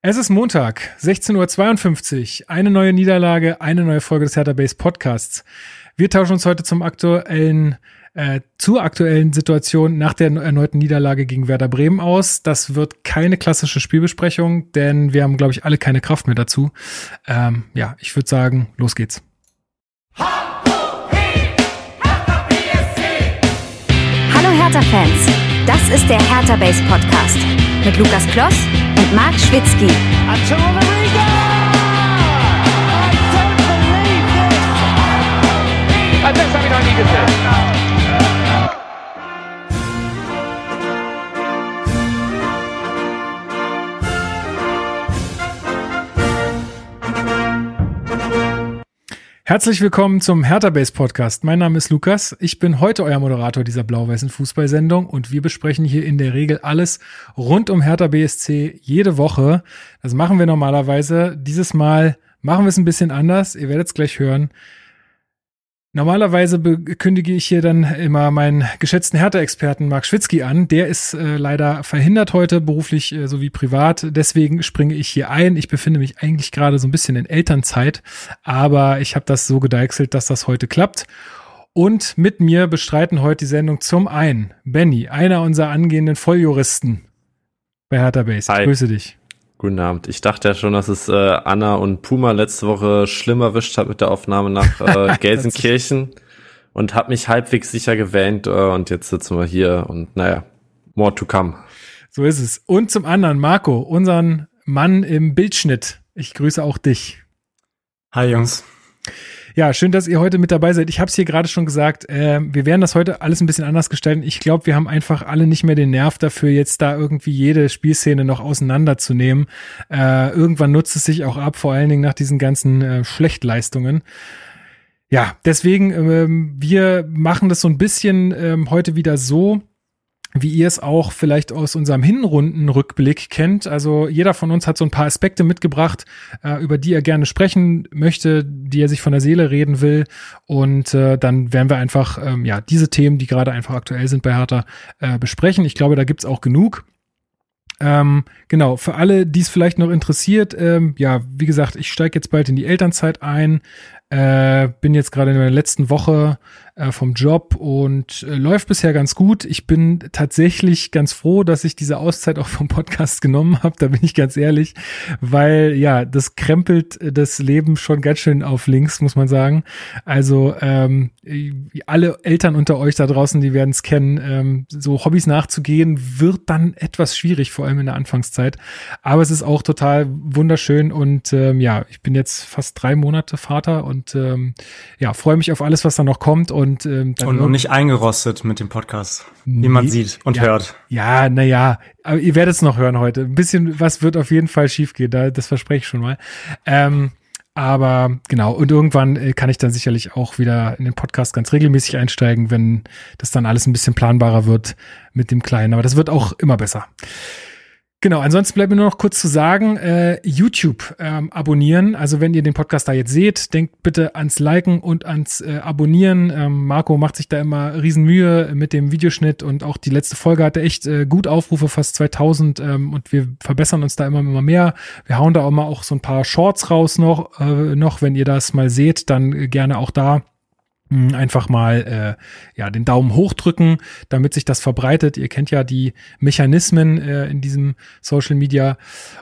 Es ist Montag, 16.52 Uhr. Eine neue Niederlage, eine neue Folge des Hertha Base Podcasts. Wir tauschen uns heute zum aktuellen, äh, zur aktuellen Situation nach der erneuten Niederlage gegen Werder Bremen aus. Das wird keine klassische Spielbesprechung, denn wir haben, glaube ich, alle keine Kraft mehr dazu. Ähm, ja, ich würde sagen, los geht's. Hallo Hertha-Fans, das ist der Hertha Base Podcast mit Lukas Kloss und Marc Schwitzky. Das habe ich noch nie gesehen. Herzlich willkommen zum Hertha Base Podcast. Mein Name ist Lukas. Ich bin heute euer Moderator dieser blau-weißen Fußballsendung und wir besprechen hier in der Regel alles rund um Hertha BSC jede Woche. Das machen wir normalerweise. Dieses Mal machen wir es ein bisschen anders. Ihr werdet es gleich hören. Normalerweise kündige ich hier dann immer meinen geschätzten Hertha-Experten Marc Schwitzky an. Der ist äh, leider verhindert heute, beruflich äh, sowie privat. Deswegen springe ich hier ein. Ich befinde mich eigentlich gerade so ein bisschen in Elternzeit, aber ich habe das so gedeichselt, dass das heute klappt. Und mit mir bestreiten heute die Sendung zum einen Benny, einer unserer angehenden Volljuristen bei Hertha Base. Hi. Grüße dich. Guten Abend. Ich dachte ja schon, dass es äh, Anna und Puma letzte Woche schlimm erwischt hat mit der Aufnahme nach äh, Gelsenkirchen und habe mich halbwegs sicher gewähnt äh, und jetzt sitzen wir hier und naja, more to come. So ist es. Und zum anderen Marco, unseren Mann im Bildschnitt. Ich grüße auch dich. Hi Jungs. Ja, schön, dass ihr heute mit dabei seid. Ich habe es hier gerade schon gesagt, äh, wir werden das heute alles ein bisschen anders gestalten. Ich glaube, wir haben einfach alle nicht mehr den Nerv dafür, jetzt da irgendwie jede Spielszene noch auseinanderzunehmen. Äh, irgendwann nutzt es sich auch ab, vor allen Dingen nach diesen ganzen äh, Schlechtleistungen. Ja, deswegen, ähm, wir machen das so ein bisschen ähm, heute wieder so, wie ihr es auch vielleicht aus unserem Hinrundenrückblick kennt. Also jeder von uns hat so ein paar Aspekte mitgebracht, äh, über die er gerne sprechen möchte, die er sich von der Seele reden will. Und äh, dann werden wir einfach ähm, ja diese Themen, die gerade einfach aktuell sind bei Hertha, äh, besprechen. Ich glaube, da gibt's auch genug. Ähm, genau, für alle, die es vielleicht noch interessiert, ähm, ja, wie gesagt, ich steige jetzt bald in die Elternzeit ein, äh, bin jetzt gerade in der letzten Woche äh, vom Job und äh, läuft bisher ganz gut. Ich bin tatsächlich ganz froh, dass ich diese Auszeit auch vom Podcast genommen habe, da bin ich ganz ehrlich, weil ja, das krempelt das Leben schon ganz schön auf links, muss man sagen. Also ähm, alle Eltern unter euch da draußen, die werden es kennen, ähm, so Hobbys nachzugehen, wird dann etwas schwierig, vor allem in der Anfangszeit. Aber es ist auch total wunderschön und ähm, ja, ich bin jetzt fast drei Monate Vater und ähm, ja, freue mich auf alles, was da noch kommt und ähm, dann Und noch nicht eingerostet mit dem Podcast, wie man sieht und ja, hört. Ja, naja, aber ihr werdet es noch hören heute. Ein bisschen was wird auf jeden Fall schiefgehen, da, das verspreche ich schon mal. Ähm, aber genau, und irgendwann äh, kann ich dann sicherlich auch wieder in den Podcast ganz regelmäßig einsteigen, wenn das dann alles ein bisschen planbarer wird mit dem Kleinen. Aber das wird auch immer besser. Genau, ansonsten bleibt mir nur noch kurz zu sagen, äh, YouTube ähm, abonnieren. Also wenn ihr den Podcast da jetzt seht, denkt bitte ans Liken und ans äh, Abonnieren. Ähm, Marco macht sich da immer Riesenmühe mit dem Videoschnitt und auch die letzte Folge hatte echt äh, gut Aufrufe, fast 2000 ähm, und wir verbessern uns da immer, immer mehr. Wir hauen da auch mal auch so ein paar Shorts raus noch, äh, noch wenn ihr das mal seht, dann gerne auch da einfach mal äh, ja den Daumen hoch drücken, damit sich das verbreitet. Ihr kennt ja die Mechanismen äh, in diesem Social Media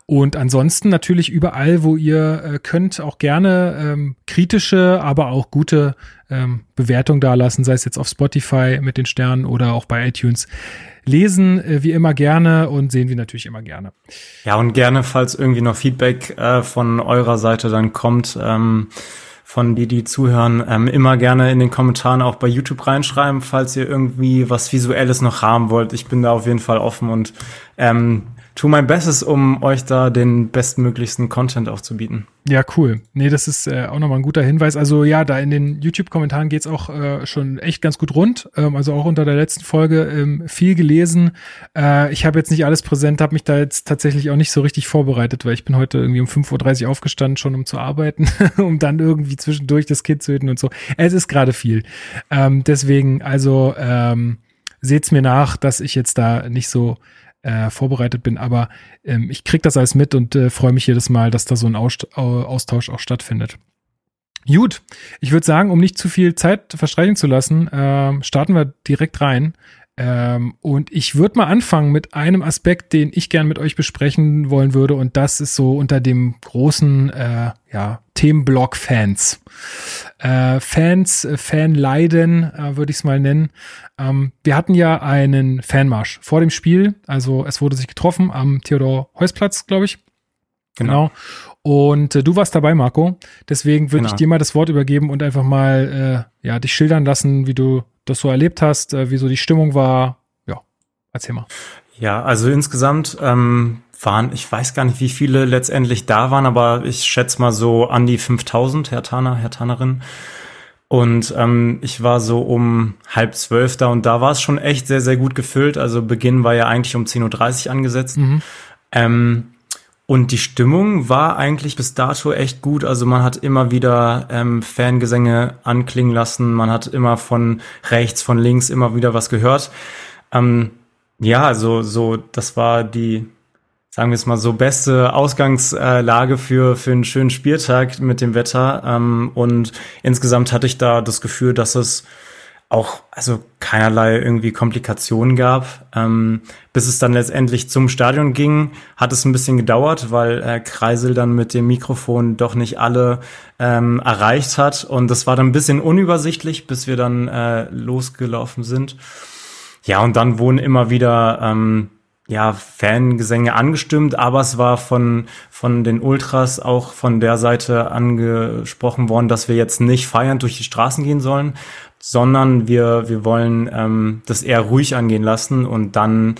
und ansonsten natürlich überall, wo ihr äh, könnt, auch gerne ähm, kritische, aber auch gute ähm, Bewertung dalassen, sei es jetzt auf Spotify mit den Sternen oder auch bei iTunes. Lesen äh, wie immer gerne und sehen wir natürlich immer gerne. Ja, und gerne, falls irgendwie noch Feedback äh, von eurer Seite dann kommt, ähm, von die, die zuhören, ähm, immer gerne in den Kommentaren auch bei YouTube reinschreiben, falls ihr irgendwie was Visuelles noch haben wollt. Ich bin da auf jeden Fall offen und ähm, tu mein Bestes, um euch da den bestmöglichsten Content aufzubieten. Ja, cool. Nee, das ist äh, auch nochmal ein guter Hinweis. Also ja, da in den YouTube-Kommentaren geht's auch äh, schon echt ganz gut rund. Ähm, also auch unter der letzten Folge ähm, viel gelesen. Äh, ich habe jetzt nicht alles präsent, habe mich da jetzt tatsächlich auch nicht so richtig vorbereitet, weil ich bin heute irgendwie um 5.30 Uhr aufgestanden, schon um zu arbeiten, um dann irgendwie zwischendurch das Kind zu hüten und so. Es ist gerade viel. Ähm, deswegen, also ähm, seht's mir nach, dass ich jetzt da nicht so äh, vorbereitet bin. Aber ähm, ich krieg das alles mit und äh, freue mich jedes Mal, dass da so ein Aus Austausch auch stattfindet. Gut, ich würde sagen, um nicht zu viel Zeit verstreichen zu lassen, äh, starten wir direkt rein. Ähm, und ich würde mal anfangen mit einem Aspekt, den ich gern mit euch besprechen wollen würde. Und das ist so unter dem großen äh, ja, Themenblock Fans. Äh, Fans, äh, Fanleiden, äh, würde ich es mal nennen. Ähm, wir hatten ja einen Fanmarsch vor dem Spiel. Also es wurde sich getroffen am Theodor-Heuss-Platz, glaube ich. Genau. genau. Und äh, du warst dabei, Marco. Deswegen würde genau. ich dir mal das Wort übergeben und einfach mal äh, ja, dich schildern lassen, wie du das so erlebt hast, äh, wie so die Stimmung war. Ja, erzähl mal. Ja, also insgesamt ähm, waren, ich weiß gar nicht, wie viele letztendlich da waren, aber ich schätze mal so an die 5000 Herr Taner, Herr Tanerin. Und ähm, ich war so um halb zwölf da und da war es schon echt sehr, sehr gut gefüllt. Also Beginn war ja eigentlich um 10.30 Uhr angesetzt. Mhm. Ähm, und die Stimmung war eigentlich bis dato echt gut. Also man hat immer wieder ähm, Fangesänge anklingen lassen. Man hat immer von rechts, von links immer wieder was gehört. Ähm, ja, also so, das war die, sagen wir es mal so, beste Ausgangslage für, für einen schönen Spieltag mit dem Wetter. Ähm, und insgesamt hatte ich da das Gefühl, dass es auch also keinerlei irgendwie Komplikationen gab. Ähm, bis es dann letztendlich zum Stadion ging, hat es ein bisschen gedauert, weil äh, Kreisel dann mit dem Mikrofon doch nicht alle ähm, erreicht hat. Und das war dann ein bisschen unübersichtlich, bis wir dann äh, losgelaufen sind. Ja, und dann wurden immer wieder ähm, ja, Fangesänge angestimmt, aber es war von, von den Ultras auch von der Seite angesprochen worden, dass wir jetzt nicht feiernd durch die Straßen gehen sollen, sondern wir, wir wollen ähm, das eher ruhig angehen lassen und dann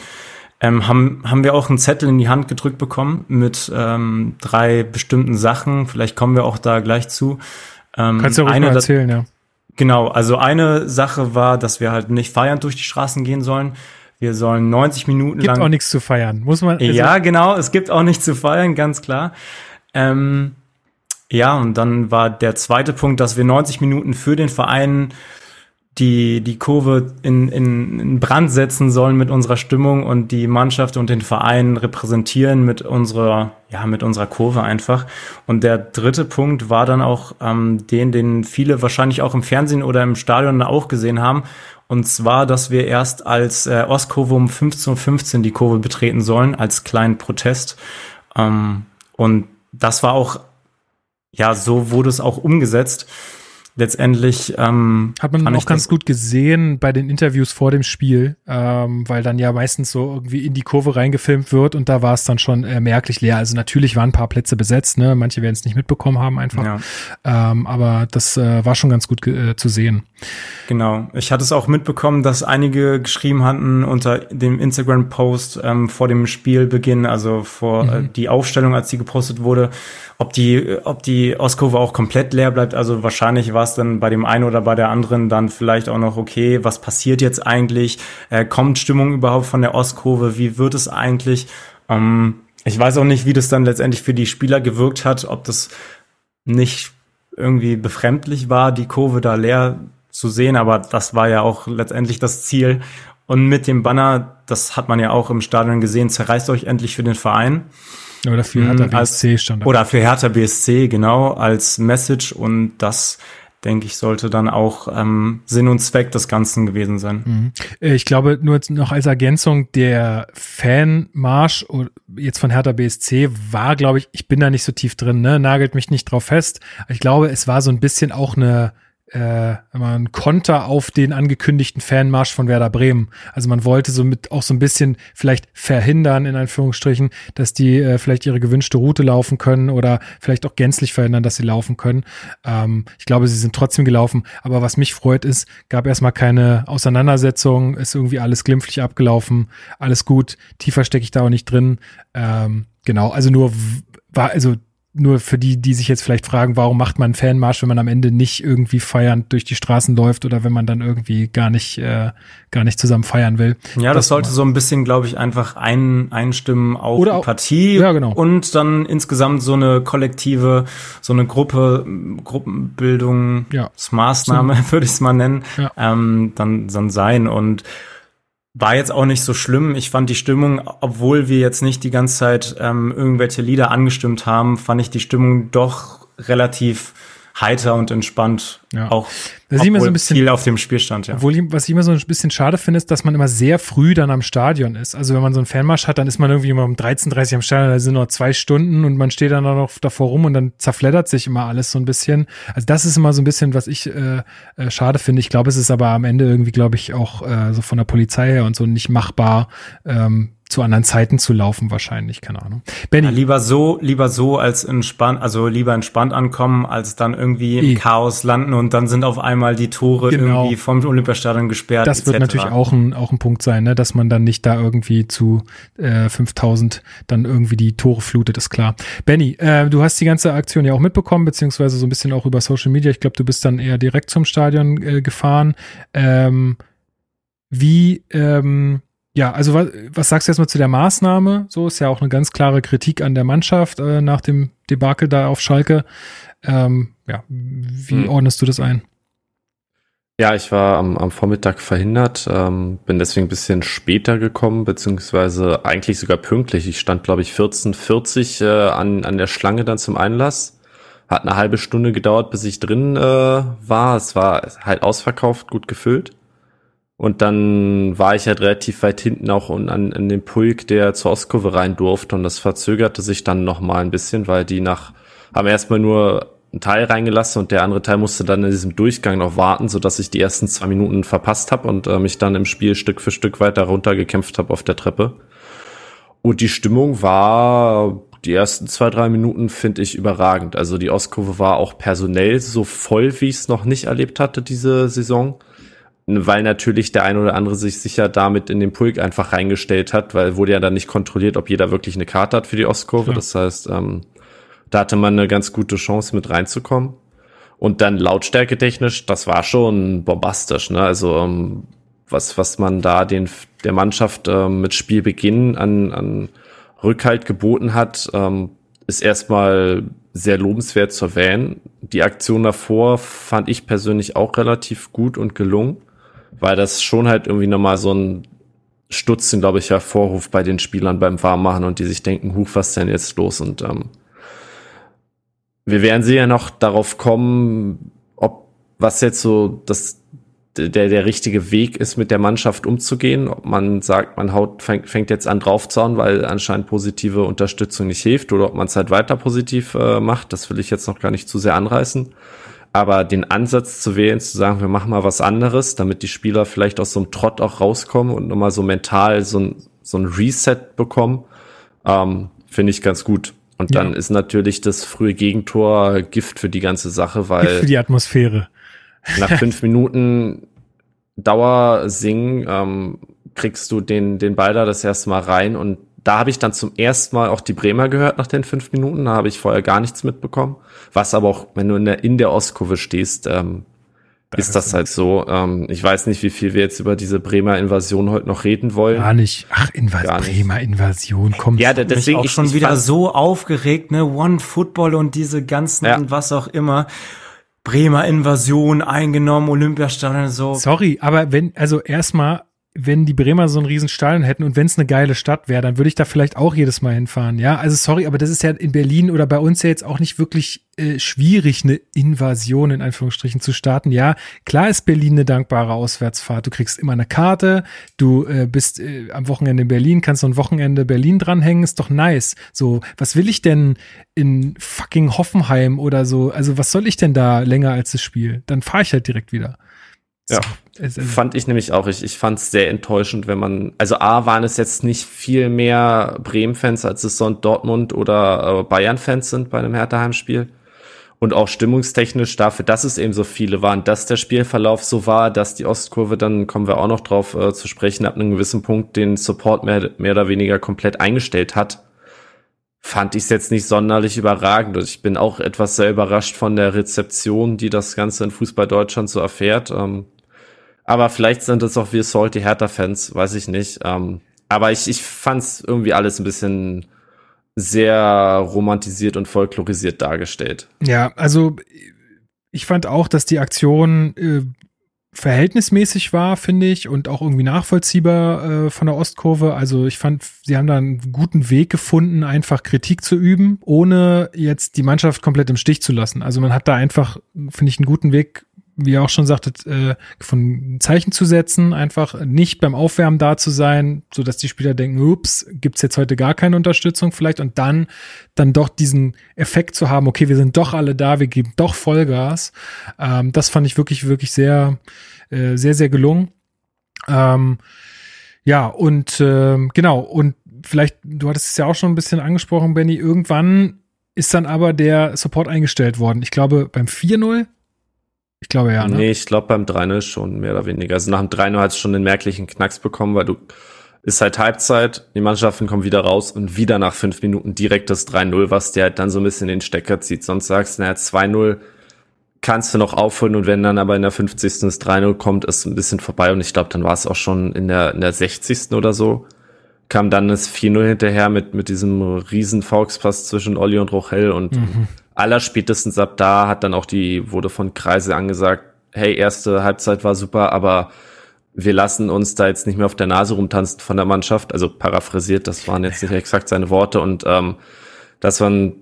ähm, haben, haben wir auch einen Zettel in die Hand gedrückt bekommen mit ähm, drei bestimmten Sachen. Vielleicht kommen wir auch da gleich zu. Ähm, Kannst du auch eine, erzählen, ja. Genau, also eine Sache war, dass wir halt nicht feiernd durch die Straßen gehen sollen. Wir sollen 90 Minuten gibt lang. Gibt auch nichts zu feiern, muss man. Also ja, genau, es gibt auch nichts zu feiern, ganz klar. Ähm, ja, und dann war der zweite Punkt, dass wir 90 Minuten für den Verein die, die Kurve in, in, in Brand setzen sollen mit unserer Stimmung und die Mannschaft und den Verein repräsentieren mit unserer, ja, mit unserer Kurve einfach. Und der dritte Punkt war dann auch ähm, den, den viele wahrscheinlich auch im Fernsehen oder im Stadion auch gesehen haben. Und zwar, dass wir erst als äh, Ostkurve um 15.15 .15 die Kurve betreten sollen, als kleinen Protest. Ähm, und das war auch, ja, so wurde es auch umgesetzt letztendlich ähm, hat man auch ganz gut gesehen bei den Interviews vor dem Spiel, ähm, weil dann ja meistens so irgendwie in die Kurve reingefilmt wird und da war es dann schon äh, merklich leer. Also natürlich waren ein paar Plätze besetzt, ne? Manche werden es nicht mitbekommen haben einfach, ja. ähm, aber das äh, war schon ganz gut äh, zu sehen. Genau. Ich hatte es auch mitbekommen, dass einige geschrieben hatten unter dem Instagram-Post ähm, vor dem Spielbeginn, also vor äh, mhm. äh, die Aufstellung, als die gepostet wurde, ob die, ob die Ostkurve auch komplett leer bleibt. Also wahrscheinlich war es dann bei dem einen oder bei der anderen dann vielleicht auch noch okay, was passiert jetzt eigentlich? Äh, kommt Stimmung überhaupt von der Ostkurve? Wie wird es eigentlich? Ähm, ich weiß auch nicht, wie das dann letztendlich für die Spieler gewirkt hat, ob das nicht irgendwie befremdlich war, die Kurve da leer zu sehen, aber das war ja auch letztendlich das Ziel. Und mit dem Banner, das hat man ja auch im Stadion gesehen, zerreißt euch endlich für den Verein. Oder für Hertha hm, BSC stand da. Oder für Hertha BSC, genau, als Message. Und das, denke ich, sollte dann auch ähm, Sinn und Zweck des Ganzen gewesen sein. Mhm. Äh, ich glaube, nur noch als Ergänzung, der Fanmarsch jetzt von Hertha BSC war, glaube ich, ich bin da nicht so tief drin, ne? nagelt mich nicht drauf fest. Ich glaube, es war so ein bisschen auch eine äh, ein Konter auf den angekündigten Fanmarsch von Werder Bremen. Also man wollte somit auch so ein bisschen vielleicht verhindern, in Anführungsstrichen, dass die äh, vielleicht ihre gewünschte Route laufen können oder vielleicht auch gänzlich verhindern, dass sie laufen können. Ähm, ich glaube, sie sind trotzdem gelaufen. Aber was mich freut ist, gab erstmal keine Auseinandersetzung, ist irgendwie alles glimpflich abgelaufen, alles gut. Tiefer stecke ich da auch nicht drin. Ähm, genau, also nur war, also nur für die, die sich jetzt vielleicht fragen, warum macht man einen Fanmarsch, wenn man am Ende nicht irgendwie feiernd durch die Straßen läuft oder wenn man dann irgendwie gar nicht, äh, gar nicht zusammen feiern will. Ja, das, das sollte so ein bisschen, glaube ich, einfach ein, einstimmen auf oder die Partie ja, genau. und dann insgesamt so eine kollektive, so eine Gruppe, Gruppenbildung, ja. Maßnahme, würde ich es mal nennen, ja. ähm, dann, dann sein und war jetzt auch nicht so schlimm. Ich fand die Stimmung, obwohl wir jetzt nicht die ganze Zeit ähm, irgendwelche Lieder angestimmt haben, fand ich die Stimmung doch relativ heiter und entspannt. Ja. Auch Da sieht man so bisschen- viel auf dem Spielstand, ja. Obwohl, was ich immer so ein bisschen schade finde, ist, dass man immer sehr früh dann am Stadion ist. Also wenn man so einen Fanmarsch hat, dann ist man irgendwie immer um 13.30 am Stadion, da sind noch zwei Stunden und man steht dann noch davor rum und dann zerfleddert sich immer alles so ein bisschen. Also das ist immer so ein bisschen, was ich äh, äh, schade finde. Ich glaube, es ist aber am Ende irgendwie, glaube ich, auch äh, so von der Polizei her und so nicht machbar, ähm, zu anderen Zeiten zu laufen wahrscheinlich, keine Ahnung. Benny, Ja, lieber so, lieber so als entspannt, also lieber entspannt ankommen, als dann irgendwie im Chaos landen und dann sind auf einmal die Tore Genau. irgendwie vom Olympiastadion gesperrt. das wird etc. natürlich auch ein, auch ein Punkt sein, ne? dass man dann nicht da irgendwie zu äh, 5000 dann irgendwie die Tore flutet, ist klar. Benny, äh, du hast die ganze Aktion ja auch mitbekommen, beziehungsweise so ein bisschen auch über Social Media. Ich glaube, du bist dann eher direkt zum Stadion äh, gefahren. Ähm, wie, ähm, ja, also was, was sagst du jetzt mal zu der Maßnahme? So ist ja auch eine ganz klare Kritik an der Mannschaft äh, nach dem Debakel da auf Schalke. Ähm, ja, wie Hm. ordnest du das ein? Ja, ich war am, am Vormittag verhindert, ähm, bin deswegen ein bisschen später gekommen, beziehungsweise eigentlich sogar pünktlich. Ich stand, glaube ich, 14.40 äh, an, an der Schlange dann zum Einlass. Hat eine halbe Stunde gedauert, bis ich drin äh, war. Es war halt ausverkauft, gut gefüllt. Und dann war ich halt relativ weit hinten auch an, an dem Pulk, der zur Ostkurve rein durfte. Und das verzögerte sich dann noch mal ein bisschen, weil die nach, haben erstmal nur einen Teil reingelassen und der andere Teil musste dann in diesem Durchgang noch warten, so dass ich die ersten zwei Minuten verpasst habe und äh, mich dann im Spiel Stück für Stück weiter runtergekämpft habe auf der Treppe. Und die Stimmung war die ersten zwei, drei Minuten finde ich überragend. Also die Ostkurve war auch personell so voll, wie ich es noch nicht erlebt hatte diese Saison. Weil natürlich der ein oder andere sich sicher damit in den Pulk einfach reingestellt hat, weil wurde ja dann nicht kontrolliert, ob jeder wirklich eine Karte hat für die Ostkurve. Ja. Das heißt, ähm, da hatte man eine ganz gute Chance mit reinzukommen. Und dann Lautstärke technisch, das war schon bombastisch. Ne? Also ähm, was, was man da den, der Mannschaft ähm, mit Spielbeginn an, an Rückhalt geboten hat, ähm, ist erstmal sehr lobenswert zu erwähnen. Die Aktion davor fand ich persönlich auch relativ gut und gelungen, weil das schon halt irgendwie nochmal so ein Stutzen, glaube ich, hervorruft bei den Spielern beim Warmmachen und die sich denken, huch, was ist denn jetzt los? Und ähm, wir werden sie ja noch darauf kommen, ob was jetzt so das der, der richtige Weg ist, mit der Mannschaft umzugehen. Ob man sagt, man haut, fängt, fängt jetzt an draufzauen, weil anscheinend positive Unterstützung nicht hilft, oder ob man es halt weiter positiv äh, macht, das will ich jetzt noch gar nicht zu sehr anreißen. Aber den Ansatz zu wählen, zu sagen, wir machen mal was anderes, damit die Spieler vielleicht aus so einem Trott auch rauskommen und nochmal so mental so ein, so ein Reset bekommen, ähm, finde ich ganz gut. Und dann Ja. ist natürlich das frühe Gegentor Gift für die ganze Sache, weil Für die Atmosphäre. nach fünf Minuten Dauersingen ähm, kriegst du den, den Ball da das erste Mal rein und da habe ich dann zum ersten Mal auch die Bremer gehört nach den fünf Minuten. Da habe ich vorher gar nichts mitbekommen. Was aber auch, wenn du in der, in der Ostkurve stehst, ähm, ist das halt so. Ähm, ich weiß nicht, wie viel wir jetzt über diese Bremer Invasion heute noch reden wollen. Gar nicht. Ach, Invas Gar nicht. Bremer Invasion, kommt. Ja, Deswegen Deswegen auch ich, schon ich wieder so aufgeregt, ne? One Football und diese ganzen, Ja. was auch immer. Bremer Invasion eingenommen, Olympiastadion, so. Sorry, aber wenn, also erstmal, wenn die Bremer so einen riesen Stadion hätten und wenn es eine geile Stadt wäre, dann würde ich da vielleicht auch jedes Mal hinfahren. Ja, also sorry, aber das ist ja in Berlin oder bei uns ja jetzt auch nicht wirklich äh, schwierig, eine Invasion in Anführungsstrichen zu starten. Ja, klar ist Berlin eine dankbare Auswärtsfahrt. Du kriegst immer eine Karte, du äh, bist äh, am Wochenende in Berlin, kannst so ein Wochenende Berlin dranhängen, ist doch nice. So, was will ich denn in fucking Hoffenheim oder so? Also, was soll ich denn da länger als das Spiel? Dann fahre ich halt direkt wieder. Ja. Fand ich nämlich auch. Ich, ich fand es sehr enttäuschend, wenn man, also A, waren es jetzt nicht viel mehr Bremen-Fans, als es so ein Dortmund- oder äh, Bayern-Fans sind bei einem Hertha-Heimspiel. Und auch stimmungstechnisch dafür, dass es eben so viele waren, dass der Spielverlauf so war, dass die Ostkurve, dann kommen wir auch noch drauf äh, zu sprechen, ab einem gewissen Punkt den Support mehr, mehr oder weniger komplett eingestellt hat, fand ich es jetzt nicht sonderlich überragend. Und ich bin auch etwas sehr überrascht von der Rezeption, die das Ganze in Fußball Deutschland so erfährt. Ähm, aber vielleicht sind es auch wir Salty Hertha-Fans, weiß ich nicht. Ähm, aber ich, ich fand es irgendwie alles ein bisschen sehr romantisiert und folklorisiert dargestellt. Ja, also ich fand auch, dass die Aktion äh, verhältnismäßig war, finde ich, und auch irgendwie nachvollziehbar äh, von der Ostkurve. Also ich fand, sie haben da einen guten Weg gefunden, einfach Kritik zu üben, ohne jetzt die Mannschaft komplett im Stich zu lassen. Also man hat da einfach, finde ich, einen guten Weg wie ihr auch schon sagtet, äh, von Zeichen zu setzen, einfach nicht beim Aufwärmen da zu sein, so dass die Spieler denken, ups, gibt's jetzt heute gar keine Unterstützung vielleicht und dann dann doch diesen Effekt zu haben, okay, wir sind doch alle da, wir geben doch Vollgas. Ähm, das fand ich wirklich wirklich sehr äh, sehr sehr gelungen. Ähm, ja und äh, genau und vielleicht du hattest es ja auch schon ein bisschen angesprochen, Benny. Irgendwann ist dann aber der Support eingestellt worden. Ich glaube beim 4-0 ich glaube ja. Ne? Nee, ich glaube beim 3-0 schon mehr oder weniger. Also nach dem 3-0 hat es schon den merklichen Knacks bekommen, weil du ist halt Halbzeit, die Mannschaften kommen wieder raus und wieder nach fünf Minuten direkt das 3-0, was dir halt dann so ein bisschen den Stecker zieht. Sonst sagst du, naja, 2-0 kannst du noch aufholen und wenn dann aber in der 50. das 3-0 kommt, ist ein bisschen vorbei und ich glaube, dann war es auch schon in der, in der 60. oder so. Kam dann das 4-0 hinterher mit, mit diesem riesen Volkspass zwischen Olli und Rochel und mhm aller spätestens ab da hat dann auch die, wurde von Kreise angesagt, hey, erste Halbzeit war super, aber wir lassen uns da jetzt nicht mehr auf der Nase rumtanzen von der Mannschaft. Also paraphrasiert, das waren jetzt nicht exakt seine Worte und ähm, dass man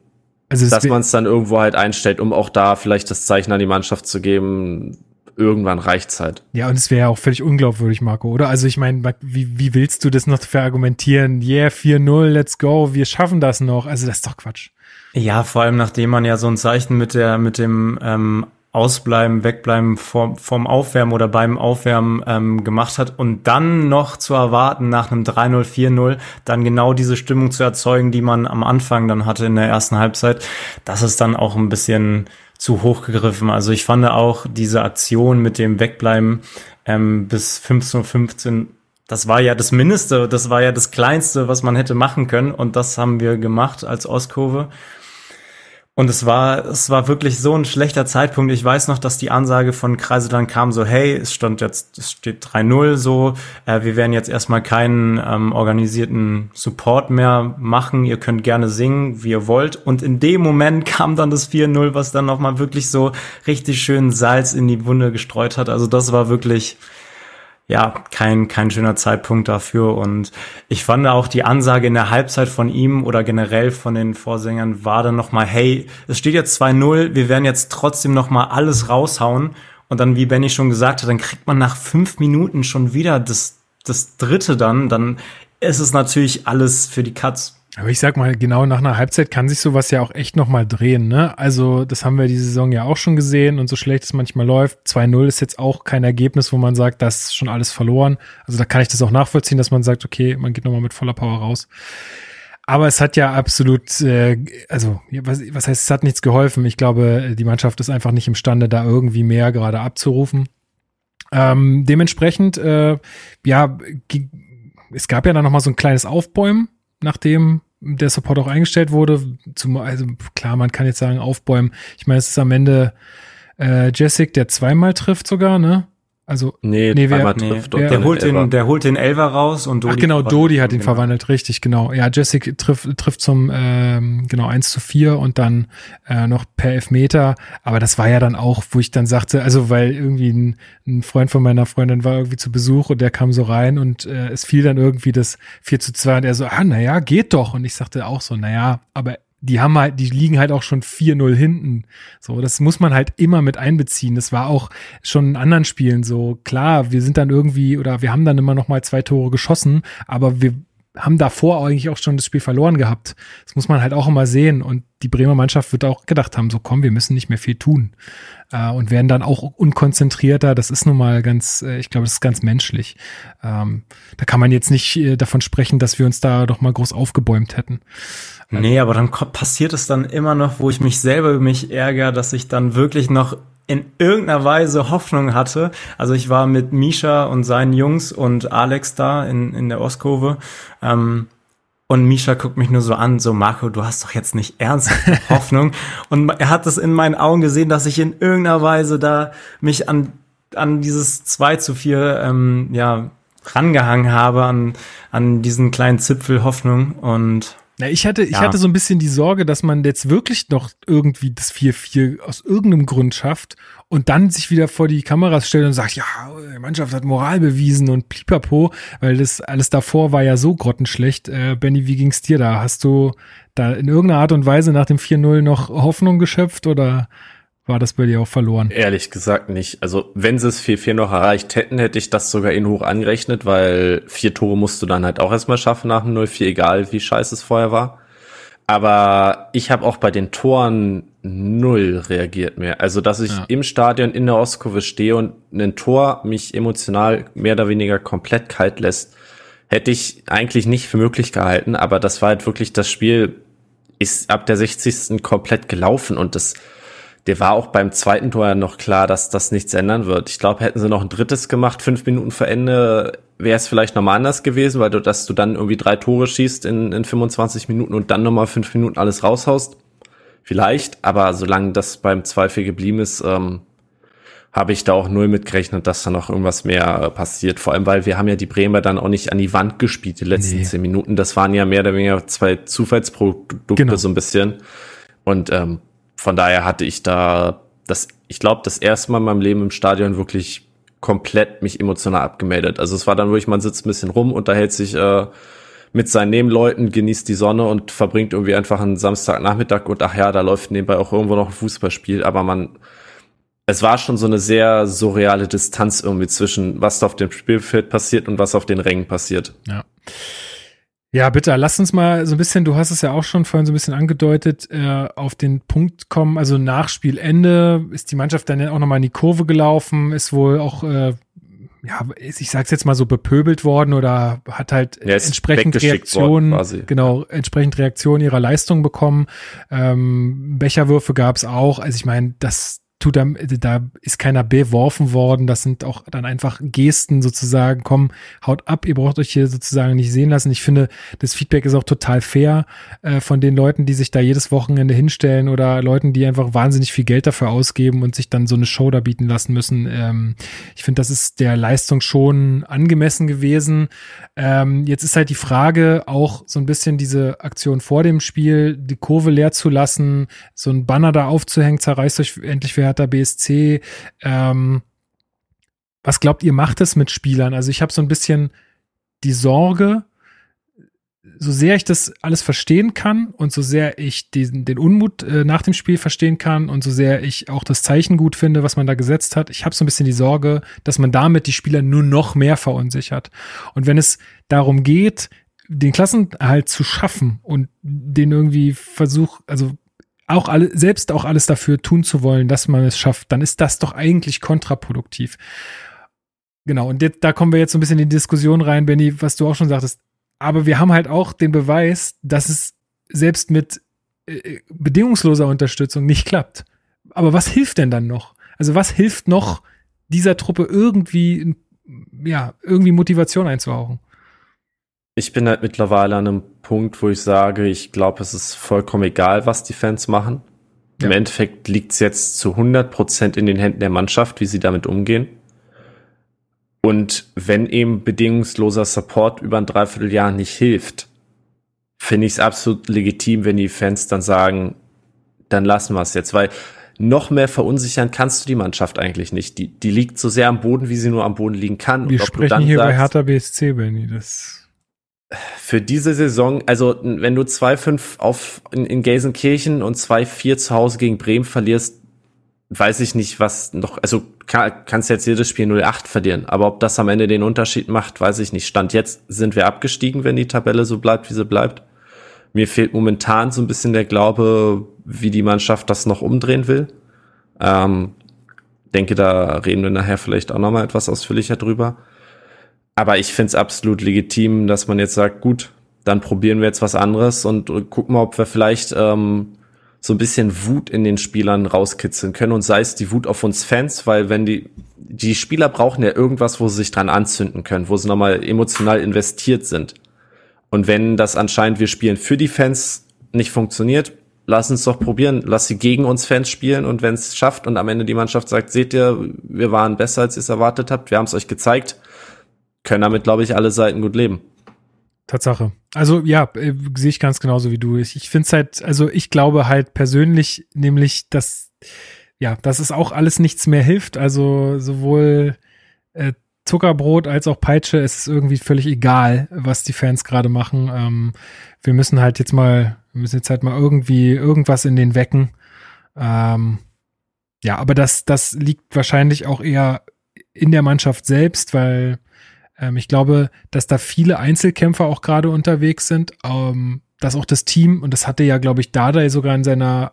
also dass man es dann irgendwo halt einstellt, um auch da vielleicht das Zeichen an die Mannschaft zu geben, irgendwann reicht's halt. Ja, und es wäre ja auch völlig unglaubwürdig, Marco, oder? Also ich meine, wie, wie willst du das noch verargumentieren? Yeah, 4-0, let's go, wir schaffen das noch. Also das ist doch Quatsch. Ja, vor allem nachdem man ja so ein Zeichen mit der, mit dem ähm, Ausbleiben, Wegbleiben vom, vom Aufwärmen oder beim Aufwärmen ähm, gemacht hat und dann noch zu erwarten, nach einem 3-0, 4-0, dann genau diese Stimmung zu erzeugen, die man am Anfang dann hatte in der ersten Halbzeit, das ist dann auch ein bisschen zu hoch gegriffen. Also ich fand auch diese Aktion mit dem Wegbleiben ähm, bis 15.15 15 das war ja das Mindeste, das war ja das Kleinste, was man hätte machen können. Und das haben wir gemacht als Ostkurve. Und es war, es war wirklich so ein schlechter Zeitpunkt. Ich weiß noch, dass die Ansage von Kreise dann kam, so, hey, es stand jetzt, es steht 3-0 so, äh, wir werden jetzt erstmal keinen ähm, organisierten Support mehr machen. Ihr könnt gerne singen, wie ihr wollt. Und in dem Moment kam dann das 4-0, was dann nochmal wirklich so richtig schön Salz in die Wunde gestreut hat. Also das war wirklich, ja, kein, kein schöner Zeitpunkt dafür. Und ich fand auch die Ansage in der Halbzeit von ihm oder generell von den Vorsängern war dann nochmal, hey, es steht jetzt 2-0, wir werden jetzt trotzdem nochmal alles raushauen. Und dann, wie Benny schon gesagt hat, dann kriegt man nach fünf Minuten schon wieder das, das dritte dann, dann ist es natürlich alles für die Katz. Aber ich sag mal, genau nach einer Halbzeit kann sich sowas ja auch echt nochmal drehen, ne? Also, das haben wir die Saison ja auch schon gesehen und so schlecht es manchmal läuft. 2-0 ist jetzt auch kein Ergebnis, wo man sagt, das ist schon alles verloren. Also, da kann ich das auch nachvollziehen, dass man sagt, okay, man geht nochmal mit voller Power raus. Aber es hat ja absolut, äh, also, was, was heißt, es hat nichts geholfen. Ich glaube, die Mannschaft ist einfach nicht imstande, da irgendwie mehr gerade abzurufen. Ähm, dementsprechend, äh, ja, es gab ja dann nochmal so ein kleines Aufbäumen nachdem der Support auch eingestellt wurde. Zum, also klar, man kann jetzt sagen, aufbäumen. Ich meine, es ist am Ende äh, Jessic, der zweimal trifft sogar, ne? Also, nee, nee, wer, nee, wer, der, holt den, der holt den Elver raus und Dodi. Ach genau, Dodi hat ihn genau. verwandelt, richtig, genau. Ja, Jessic trifft, trifft zum, ähm, genau, 1 zu 4 und dann äh, noch per Elfmeter. Aber das war ja dann auch, wo ich dann sagte, also weil irgendwie ein, ein Freund von meiner Freundin war irgendwie zu Besuch und der kam so rein und äh, es fiel dann irgendwie das 4 zu 2 und er so, ah, naja, geht doch. Und ich sagte auch so, naja, aber die haben halt, die liegen halt auch schon 4-0 hinten. So, das muss man halt immer mit einbeziehen. Das war auch schon in anderen Spielen so. Klar, wir sind dann irgendwie oder wir haben dann immer noch mal zwei Tore geschossen, aber wir haben davor eigentlich auch schon das Spiel verloren gehabt. Das muss man halt auch immer sehen. Und die Bremer Mannschaft wird auch gedacht haben, so komm, wir müssen nicht mehr viel tun. Äh, und werden dann auch unkonzentrierter. Das ist nun mal ganz, äh, ich glaube, das ist ganz menschlich. Ähm, da kann man jetzt nicht äh, davon sprechen, dass wir uns da doch mal groß aufgebäumt hätten. Nee, aber dann passiert es dann immer noch, wo ich mich selber über mich ärgere, dass ich dann wirklich noch in irgendeiner Weise Hoffnung hatte. Also ich war mit Misha und seinen Jungs und Alex da in, in der Ostkurve. Ähm, und Misha guckt mich nur so an, so Marco, du hast doch jetzt nicht ernsthaft Hoffnung. Und er hat es in meinen Augen gesehen, dass ich in irgendeiner Weise da mich an, an dieses 2 zu 4, ähm, ja, rangehangen habe, an, an diesen kleinen Zipfel Hoffnung. Und Ja, ich hatte, ich Ja. hatte so ein bisschen die Sorge, dass man jetzt wirklich noch irgendwie das 4-4 aus irgendeinem Grund schafft und dann sich wieder vor die Kameras stellt und sagt, ja, die Mannschaft hat Moral bewiesen und pipapo, weil das alles davor war ja so grottenschlecht. Äh, Benny, wie ging's dir da? Hast du da in irgendeiner Art und Weise nach dem 4-0 noch Hoffnung geschöpft oder war das bei dir auch verloren? Ehrlich gesagt nicht. Also wenn sie es 4-4 noch erreicht hätten, hätte ich das sogar in hoch angerechnet, weil vier Tore musst du dann halt auch erstmal schaffen nach dem 0-4, egal wie scheiße es vorher war. Aber ich habe auch bei den Toren null reagiert mehr. Also dass ich Ja. im Stadion in der Ostkurve stehe und ein Tor mich emotional mehr oder weniger komplett kalt lässt, hätte ich eigentlich nicht für möglich gehalten. Aber das war halt wirklich das Spiel, ist ab der 60. komplett gelaufen und das der war auch beim zweiten Tor ja noch klar, dass das nichts ändern wird. Ich glaube, hätten sie noch ein drittes gemacht, fünf Minuten vor Ende, wäre es vielleicht nochmal anders gewesen, weil du, dass du dann irgendwie drei Tore schießt in, in 25 Minuten und dann nochmal fünf Minuten alles raushaust. Vielleicht, aber solange das beim 2-4 geblieben ist, ähm, habe ich da auch null mitgerechnet, dass da noch irgendwas mehr äh, passiert. Vor allem, weil wir haben ja die Bremer dann auch nicht an die Wand gespielt, die letzten Nee. zehn Minuten. Das waren ja mehr oder weniger zwei Zufallsprodukte Genau. so ein bisschen. Und ähm, von daher hatte ich da das, ich glaube, das erste Mal in meinem Leben im Stadion wirklich komplett mich emotional abgemeldet. Also es war dann wirklich, man sitzt ein bisschen rum, unterhält sich äh, mit seinen Nebenleuten, genießt die Sonne und verbringt irgendwie einfach einen Samstagnachmittag und ach ja, da läuft nebenbei auch irgendwo noch ein Fußballspiel, aber man, es war schon so eine sehr surreale Distanz irgendwie zwischen was da auf dem Spielfeld passiert und was auf den Rängen passiert. Ja. Ja, bitte, lass uns mal so ein bisschen, du hast es ja auch schon vorhin so ein bisschen angedeutet, äh, auf den Punkt kommen. Also nach Spielende ist die Mannschaft dann auch nochmal in die Kurve gelaufen, ist wohl auch, äh, ja, ich sag's jetzt mal so bepöbelt worden oder hat halt Ja, entsprechend Reaktionen, genau, entsprechend Reaktionen ihrer Leistung bekommen. Ähm, Becherwürfe gab's auch. Also ich meine, das tut da, da ist keiner beworfen worden. Das sind auch dann einfach Gesten sozusagen. Komm, haut ab, ihr braucht euch hier sozusagen nicht sehen lassen. Ich finde, das Feedback ist auch total fair äh, von den Leuten, die sich da jedes Wochenende hinstellen oder Leuten, die einfach wahnsinnig viel Geld dafür ausgeben und sich dann so eine Show da bieten lassen müssen. Ähm, ich finde, das ist der Leistung schon angemessen gewesen. Ähm, jetzt ist halt die Frage, auch so ein bisschen diese Aktion vor dem Spiel, die Kurve leer zu lassen, so ein Banner da aufzuhängen, zerreißt euch endlich für Hertha BSC. Ähm, was glaubt ihr, macht es mit Spielern? Also ich habe so ein bisschen die Sorge, so sehr ich das alles verstehen kann und so sehr ich diesen, den Unmut äh, nach dem Spiel verstehen kann und so sehr ich auch das Zeichen gut finde, was man da gesetzt hat, ich habe so ein bisschen die Sorge, dass man damit die Spieler nur noch mehr verunsichert. Und wenn es darum geht, den Klassenerhalt zu schaffen und den irgendwie Versuch, also auch alle, selbst auch alles dafür tun zu wollen, dass man es schafft, dann ist das doch eigentlich kontraproduktiv. Genau, und da kommen wir jetzt so ein bisschen in die Diskussion rein, Benny, was du auch schon sagtest. Aber wir haben halt auch den Beweis, dass es selbst mit äh, bedingungsloser Unterstützung nicht klappt. Aber was hilft denn dann noch? Also was hilft noch dieser Truppe irgendwie, ja, irgendwie Motivation einzuhauchen? Ich bin halt mittlerweile an einem Punkt, wo ich sage, ich glaube, es ist vollkommen egal, was die Fans machen. Im Ja. Endeffekt liegt es jetzt zu 100 Prozent in den Händen der Mannschaft, wie sie damit umgehen. Und wenn eben bedingungsloser Support über ein Dreivierteljahr nicht hilft, finde ich es absolut legitim, wenn die Fans dann sagen, dann lassen wir es jetzt, weil noch mehr verunsichern kannst du die Mannschaft eigentlich nicht. Die, die liegt so sehr am Boden, wie sie nur am Boden liegen kann. Wir sprechen hier bei sagst- Hertha BSC, Benny. Das für diese Saison, also wenn du 2-5 auf in, in Gelsenkirchen und 2-4 zu Hause gegen Bremen verlierst, weiß ich nicht, was noch, also kann, kannst jetzt jedes Spiel 0-8 verlieren, aber ob das am Ende den Unterschied macht, weiß ich nicht. Stand jetzt sind wir abgestiegen, wenn die Tabelle so bleibt, wie sie bleibt. Mir fehlt momentan so ein bisschen der Glaube, wie die Mannschaft das noch umdrehen will. Ähm, denke, da reden wir nachher vielleicht auch nochmal etwas ausführlicher drüber. Aber ich finde es absolut legitim, dass man jetzt sagt, gut, dann probieren wir jetzt was anderes und äh, gucken mal, ob wir vielleicht ähm, so ein bisschen Wut in den Spielern rauskitzeln können und sei es die Wut auf uns Fans, weil wenn die die Spieler brauchen ja irgendwas, wo sie sich dran anzünden können, wo sie nochmal emotional investiert sind. Und wenn das anscheinend wir spielen für die Fans nicht funktioniert, lass uns doch probieren, lass sie gegen uns Fans spielen und wenn es schafft und am Ende die Mannschaft sagt, seht ihr, wir waren besser, als ihr es erwartet habt, wir haben es euch gezeigt, können damit, glaube ich, alle Seiten gut leben. Tatsache. Also ja, äh, sehe ich ganz genauso wie du. Ich, ich finde es halt, also ich glaube halt persönlich, nämlich, dass ja, dass es auch alles nichts mehr hilft. Also sowohl äh, Zuckerbrot als auch Peitsche, es ist irgendwie völlig egal, was die Fans gerade machen. Ähm, wir müssen halt jetzt mal, wir müssen jetzt halt mal irgendwie irgendwas in den wecken. Ähm, ja, aber das, das liegt wahrscheinlich auch eher in der Mannschaft selbst, weil ähm, ich glaube, dass da viele Einzelkämpfer auch gerade unterwegs sind, ähm, dass auch das Team, und das hatte ja, glaube ich, Dada sogar in seiner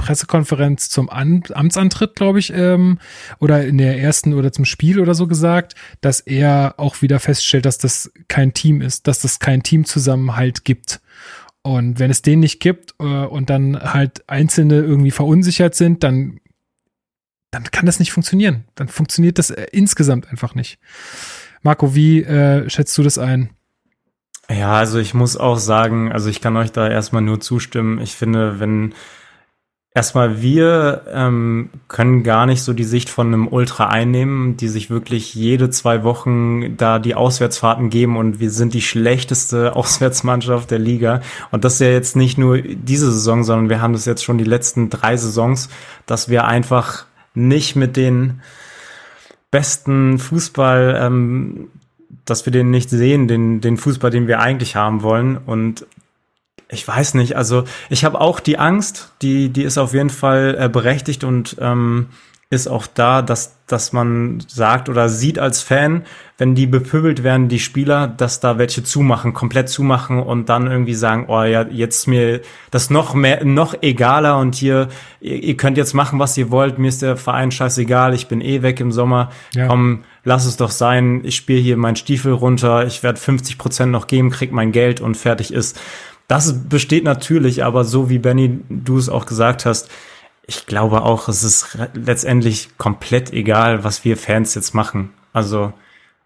Pressekonferenz zum An Amtsantritt, glaube ich, ähm, oder in der ersten oder zum Spiel oder so gesagt, dass er auch wieder feststellt, dass das kein Team ist, dass das kein Teamzusammenhalt gibt. Und wenn es den nicht gibt äh, und dann halt Einzelne irgendwie verunsichert sind, dann, dann kann das nicht funktionieren. Dann funktioniert das äh, insgesamt einfach nicht. Marco, wie äh, schätzt du das ein? Ja, also ich muss auch sagen, also ich kann euch da erstmal nur zustimmen. Ich finde, wenn Erstmal, wir ähm, können gar nicht so die Sicht von einem Ultra einnehmen, die sich wirklich jede zwei Wochen da die Auswärtsfahrten geben und wir sind die schlechteste Auswärtsmannschaft der Liga. Und das ist ja jetzt nicht nur diese Saison, sondern wir haben das jetzt schon die letzten drei Saisons, dass wir einfach nicht mit den besten Fußball, ähm, dass wir den nicht sehen, den, den Fußball, den wir eigentlich haben wollen. Und ich weiß nicht, also ich habe auch die Angst, die, die ist auf jeden Fall äh, berechtigt und ähm, ist auch da, dass, dass man sagt oder sieht als Fan, wenn die bepöbelt werden, die Spieler, dass da welche zumachen, komplett zumachen und dann irgendwie sagen, oh ja, jetzt mir das noch mehr, noch egaler und hier, ihr, ihr könnt jetzt machen, was ihr wollt, mir ist der Verein scheißegal, ich bin eh weg im Sommer, ja. komm, lass es doch sein, ich spiele hier meinen Stiefel runter, ich werde 50 Prozent noch geben, krieg mein Geld und fertig ist. Das besteht natürlich, aber so wie Benny du es auch gesagt hast, ich glaube auch, es ist letztendlich komplett egal, was wir Fans jetzt machen. Also,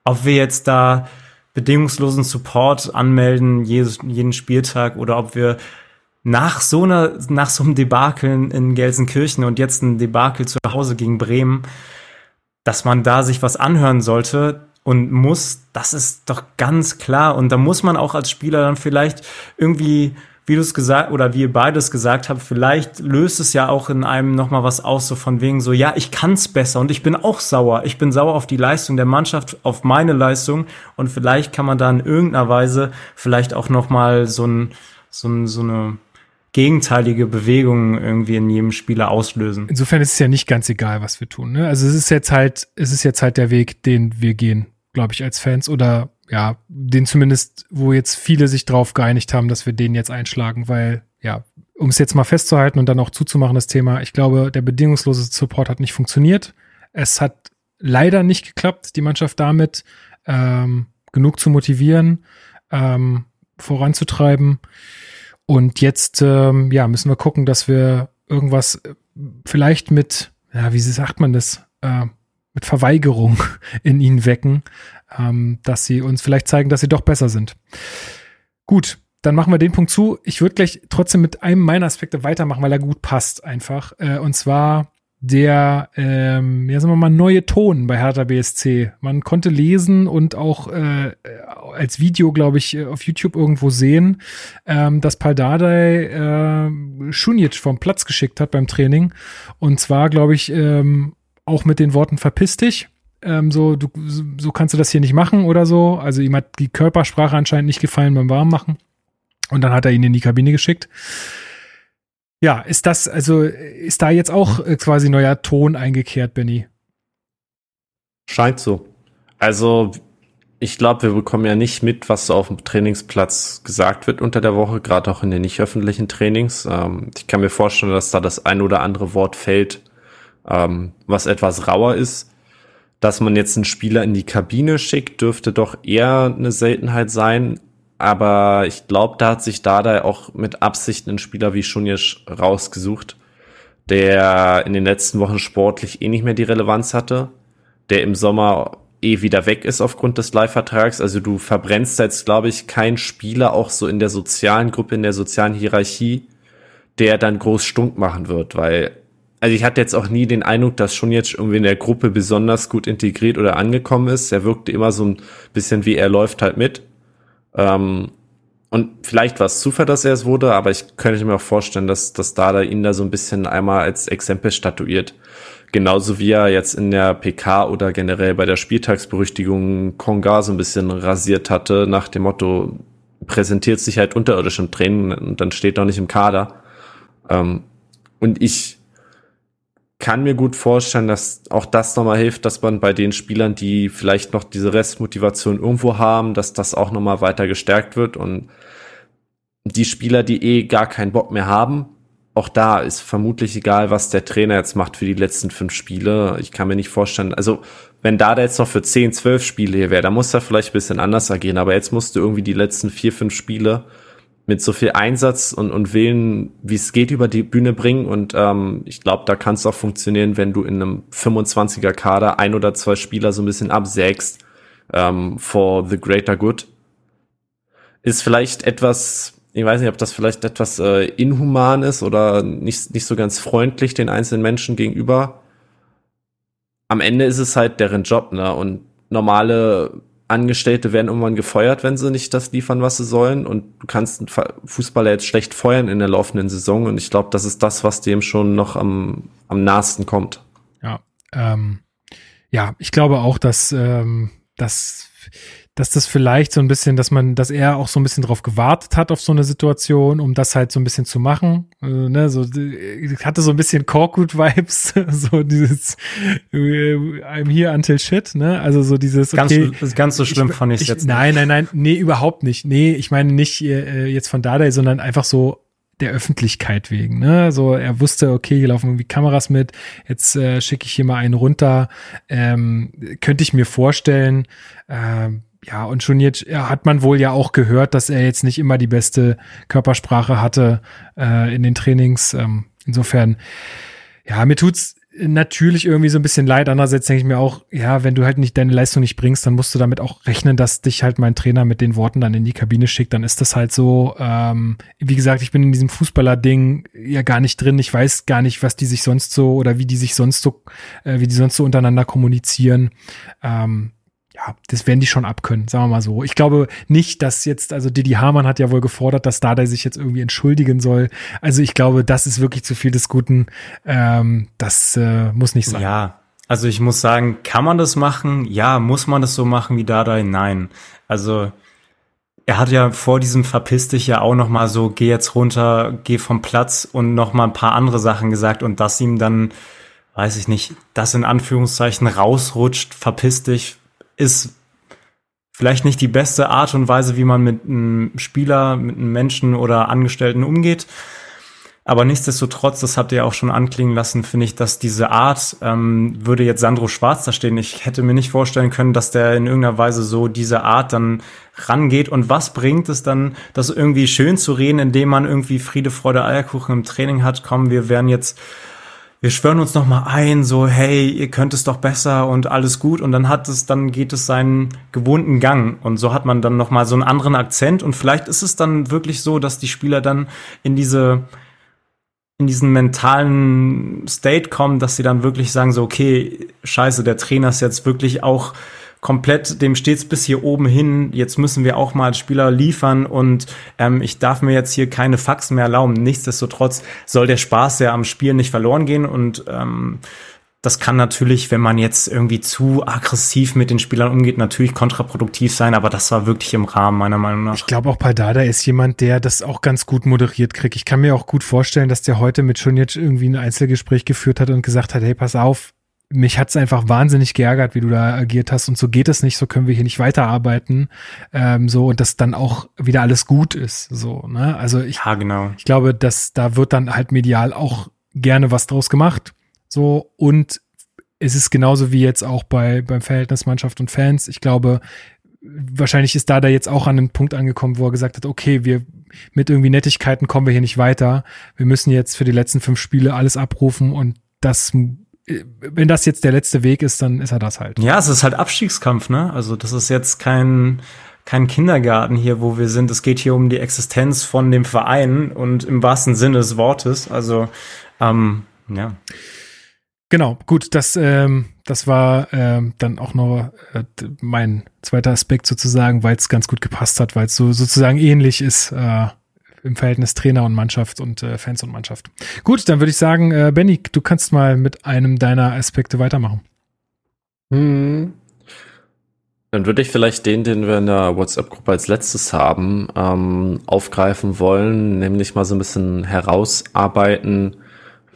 ob wir jetzt da bedingungslosen Support anmelden, jedes, jeden Spieltag, oder ob wir nach so einer, nach so einem Debakel in Gelsenkirchen und jetzt ein Debakel zu Hause gegen Bremen, dass man da sich was anhören sollte, und muss, das ist doch ganz klar. Und da muss man auch als Spieler dann vielleicht irgendwie, wie du es gesagt oder wie ihr beides gesagt habt, vielleicht löst es ja auch in einem nochmal was aus, so von wegen so, ja, ich kann's besser und ich bin auch sauer. Ich bin sauer auf die Leistung der Mannschaft, auf meine Leistung und vielleicht kann man da in irgendeiner Weise vielleicht auch nochmal so ein, so ein, so eine, gegenteilige Bewegungen irgendwie in jedem Spieler auslösen. Insofern ist es ja nicht ganz egal, was wir tun. Ne? Also es ist jetzt halt, es ist jetzt halt der Weg, den wir gehen glaube ich, als Fans oder ja, den zumindest, wo jetzt viele sich drauf geeinigt haben, dass wir den jetzt einschlagen, weil ja, um es jetzt mal festzuhalten und dann auch zuzumachen, das Thema, ich glaube, der bedingungslose Support hat nicht funktioniert. Es hat leider nicht geklappt, die Mannschaft damit ähm, genug zu motivieren, ähm, voranzutreiben. Und jetzt, ähm, ja, müssen wir gucken, dass wir irgendwas äh, vielleicht mit, ja, wie sagt man das, äh, mit Verweigerung in ihnen wecken, ähm, dass sie uns vielleicht zeigen, dass sie doch besser sind. Gut, dann machen wir den Punkt zu. Ich würde gleich trotzdem mit einem meiner Aspekte weitermachen, weil er gut passt einfach. Äh, und zwar der, ähm, ja sagen wir mal, neue Ton bei Hertha BSC. Man konnte lesen und auch äh, als Video, glaube ich, auf YouTube irgendwo sehen, ähm, dass Paldadei äh, Schunic vom Platz geschickt hat beim Training. Und zwar, glaube ich, ähm, auch mit den Worten verpiss dich. Ähm, so, du, so kannst du das hier nicht machen oder so. Also ihm hat die Körpersprache anscheinend nicht gefallen beim Warmmachen. Und dann hat er ihn in die Kabine geschickt. Ja, ist das, also ist da jetzt auch äh, quasi neuer Ton eingekehrt, Benny? Scheint so. Also, ich glaube, wir bekommen ja nicht mit, was so auf dem Trainingsplatz gesagt wird unter der Woche, gerade auch in den nicht öffentlichen Trainings. Ähm, ich kann mir vorstellen, dass da das ein oder andere Wort fällt, ähm, was etwas rauer ist. Dass man jetzt einen Spieler in die Kabine schickt, dürfte doch eher eine Seltenheit sein. Aber ich glaube, da hat sich Dada auch mit Absicht einen Spieler wie Schunjisch rausgesucht, der in den letzten Wochen sportlich eh nicht mehr die Relevanz hatte, der im Sommer eh wieder weg ist aufgrund des Leihvertrags. Also du verbrennst jetzt, glaube ich, keinen Spieler auch so in der sozialen Gruppe, in der sozialen Hierarchie, der dann groß stunk machen wird, weil also ich hatte jetzt auch nie den Eindruck, dass schon jetzt irgendwie in der Gruppe besonders gut integriert oder angekommen ist. Er wirkte immer so ein bisschen wie er läuft halt mit. Ähm, und vielleicht war es Zufall, dass er es wurde, aber ich könnte mir auch vorstellen, dass, dass Dada ihn da so ein bisschen einmal als Exempel statuiert. Genauso wie er jetzt in der PK oder generell bei der Spieltagsberüchtigung Konga so ein bisschen rasiert hatte, nach dem Motto, präsentiert sich halt unterirdisch im Training und dann steht er nicht im Kader. Ähm, und ich kann mir gut vorstellen, dass auch das nochmal hilft, dass man bei den Spielern, die vielleicht noch diese Restmotivation irgendwo haben, dass das auch nochmal weiter gestärkt wird und die Spieler, die eh gar keinen Bock mehr haben, auch da ist vermutlich egal, was der Trainer jetzt macht für die letzten fünf Spiele. Ich kann mir nicht vorstellen, also wenn da jetzt noch für zehn, zwölf Spiele hier wäre, dann muss er vielleicht ein bisschen anders agieren, aber jetzt musst du irgendwie die letzten vier, fünf Spiele mit so viel Einsatz und, und Willen, wie es geht, über die Bühne bringen. Und ähm, ich glaube, da kann es auch funktionieren, wenn du in einem 25er Kader ein oder zwei Spieler so ein bisschen absägst ähm, for the greater good. Ist vielleicht etwas, ich weiß nicht, ob das vielleicht etwas äh, inhuman ist oder nicht, nicht so ganz freundlich den einzelnen Menschen gegenüber. Am Ende ist es halt deren Job, ne? Und normale Angestellte werden irgendwann gefeuert, wenn sie nicht das liefern, was sie sollen. Und du kannst einen Fußballer jetzt schlecht feuern in der laufenden Saison. Und ich glaube, das ist das, was dem schon noch am, am nahesten kommt. Ja, ähm, ja, ich glaube auch, dass, ähm, dass dass das vielleicht so ein bisschen, dass man, dass er auch so ein bisschen drauf gewartet hat auf so eine Situation, um das halt so ein bisschen zu machen. Äh, ne, so ich hatte so ein bisschen Korkut-Vibes, so dieses äh, I'm here until shit, ne? Also so dieses okay, ganz, ganz so schlimm ich, fand ich jetzt. Nein, nein, nein, nee, überhaupt nicht. Nee, ich meine nicht äh, jetzt von Dardai, sondern einfach so der Öffentlichkeit wegen. Ne? So, er wusste, okay, hier laufen irgendwie Kameras mit, jetzt äh, schicke ich hier mal einen runter. Ähm, könnte ich mir vorstellen, ähm, ja, und schon jetzt ja, hat man wohl ja auch gehört, dass er jetzt nicht immer die beste Körpersprache hatte äh, in den Trainings. Ähm, insofern, ja, mir tut's natürlich irgendwie so ein bisschen leid. Andererseits denke ich mir auch, ja, wenn du halt nicht deine Leistung nicht bringst, dann musst du damit auch rechnen, dass dich halt mein Trainer mit den Worten dann in die Kabine schickt. Dann ist das halt so. Ähm, wie gesagt, ich bin in diesem Fußballer-Ding ja gar nicht drin. Ich weiß gar nicht, was die sich sonst so oder wie die sich sonst so, äh, wie die sonst so untereinander kommunizieren. Ähm, ja, das werden die schon abkönnen, sagen wir mal so. Ich glaube nicht, dass jetzt, also Didi Hamann hat ja wohl gefordert, dass Dada sich jetzt irgendwie entschuldigen soll. Also ich glaube, das ist wirklich zu viel des Guten. Ähm, das äh, muss nicht sein. Ja, also ich muss sagen, kann man das machen? Ja, muss man das so machen wie Dada? Nein. Also er hat ja vor diesem Verpiss dich ja auch noch mal so, geh jetzt runter, geh vom Platz und noch mal ein paar andere Sachen gesagt und dass ihm dann, weiß ich nicht, das in Anführungszeichen rausrutscht, verpiss dich, ist vielleicht nicht die beste Art und Weise, wie man mit einem Spieler, mit einem Menschen oder Angestellten umgeht. Aber nichtsdestotrotz, das habt ihr auch schon anklingen lassen, finde ich, dass diese Art, ähm, würde jetzt Sandro Schwarz da stehen, ich hätte mir nicht vorstellen können, dass der in irgendeiner Weise so diese Art dann rangeht. Und was bringt es dann, das irgendwie schön zu reden, indem man irgendwie Friede, Freude, Eierkuchen im Training hat? Komm, wir werden jetzt wir schwören uns noch mal ein, so hey, ihr könnt es doch besser und alles gut. Und dann hat es, dann geht es seinen gewohnten Gang. Und so hat man dann noch mal so einen anderen Akzent. Und vielleicht ist es dann wirklich so, dass die Spieler dann in diese in diesen mentalen State kommen, dass sie dann wirklich sagen so okay, scheiße, der Trainer ist jetzt wirklich auch komplett, dem steht's bis hier oben hin. Jetzt müssen wir auch mal Spieler liefern und ähm, ich darf mir jetzt hier keine Faxen mehr erlauben. Nichtsdestotrotz soll der Spaß ja am Spiel nicht verloren gehen und ähm, das kann natürlich, wenn man jetzt irgendwie zu aggressiv mit den Spielern umgeht, natürlich kontraproduktiv sein, aber das war wirklich im Rahmen, meiner Meinung nach. Ich glaube auch bei Dada ist jemand, der das auch ganz gut moderiert kriegt. Ich kann mir auch gut vorstellen, dass der heute mit jetzt irgendwie ein Einzelgespräch geführt hat und gesagt hat, hey, pass auf, mich hat's einfach wahnsinnig geärgert, wie du da agiert hast und so geht es nicht, so können wir hier nicht weiterarbeiten, ähm, so und dass dann auch wieder alles gut ist, so, ne? Also ich, ja, genau. ich glaube, dass da wird dann halt medial auch gerne was draus gemacht, so und es ist genauso wie jetzt auch bei beim Verhältnis Mannschaft und Fans. Ich glaube, wahrscheinlich ist da da jetzt auch an einen Punkt angekommen, wo er gesagt hat, okay, wir mit irgendwie Nettigkeiten kommen wir hier nicht weiter. Wir müssen jetzt für die letzten fünf Spiele alles abrufen und das wenn das jetzt der letzte Weg ist, dann ist er das halt. Ja, es ist halt Abstiegskampf, ne? Also das ist jetzt kein kein Kindergarten hier, wo wir sind. Es geht hier um die Existenz von dem Verein und im wahrsten Sinne des Wortes. Also ähm, ja. Genau, gut, das, ähm, das war ähm, dann auch noch äh, mein zweiter Aspekt sozusagen, weil es ganz gut gepasst hat, weil es so sozusagen ähnlich ist äh, im Verhältnis Trainer und Mannschaft und äh, Fans und Mannschaft. Gut, dann würde ich sagen, äh, Benny, du kannst mal mit einem deiner Aspekte weitermachen. Hm. Dann würde ich vielleicht den, den wir in der WhatsApp-Gruppe als letztes haben, ähm, aufgreifen wollen, nämlich mal so ein bisschen herausarbeiten,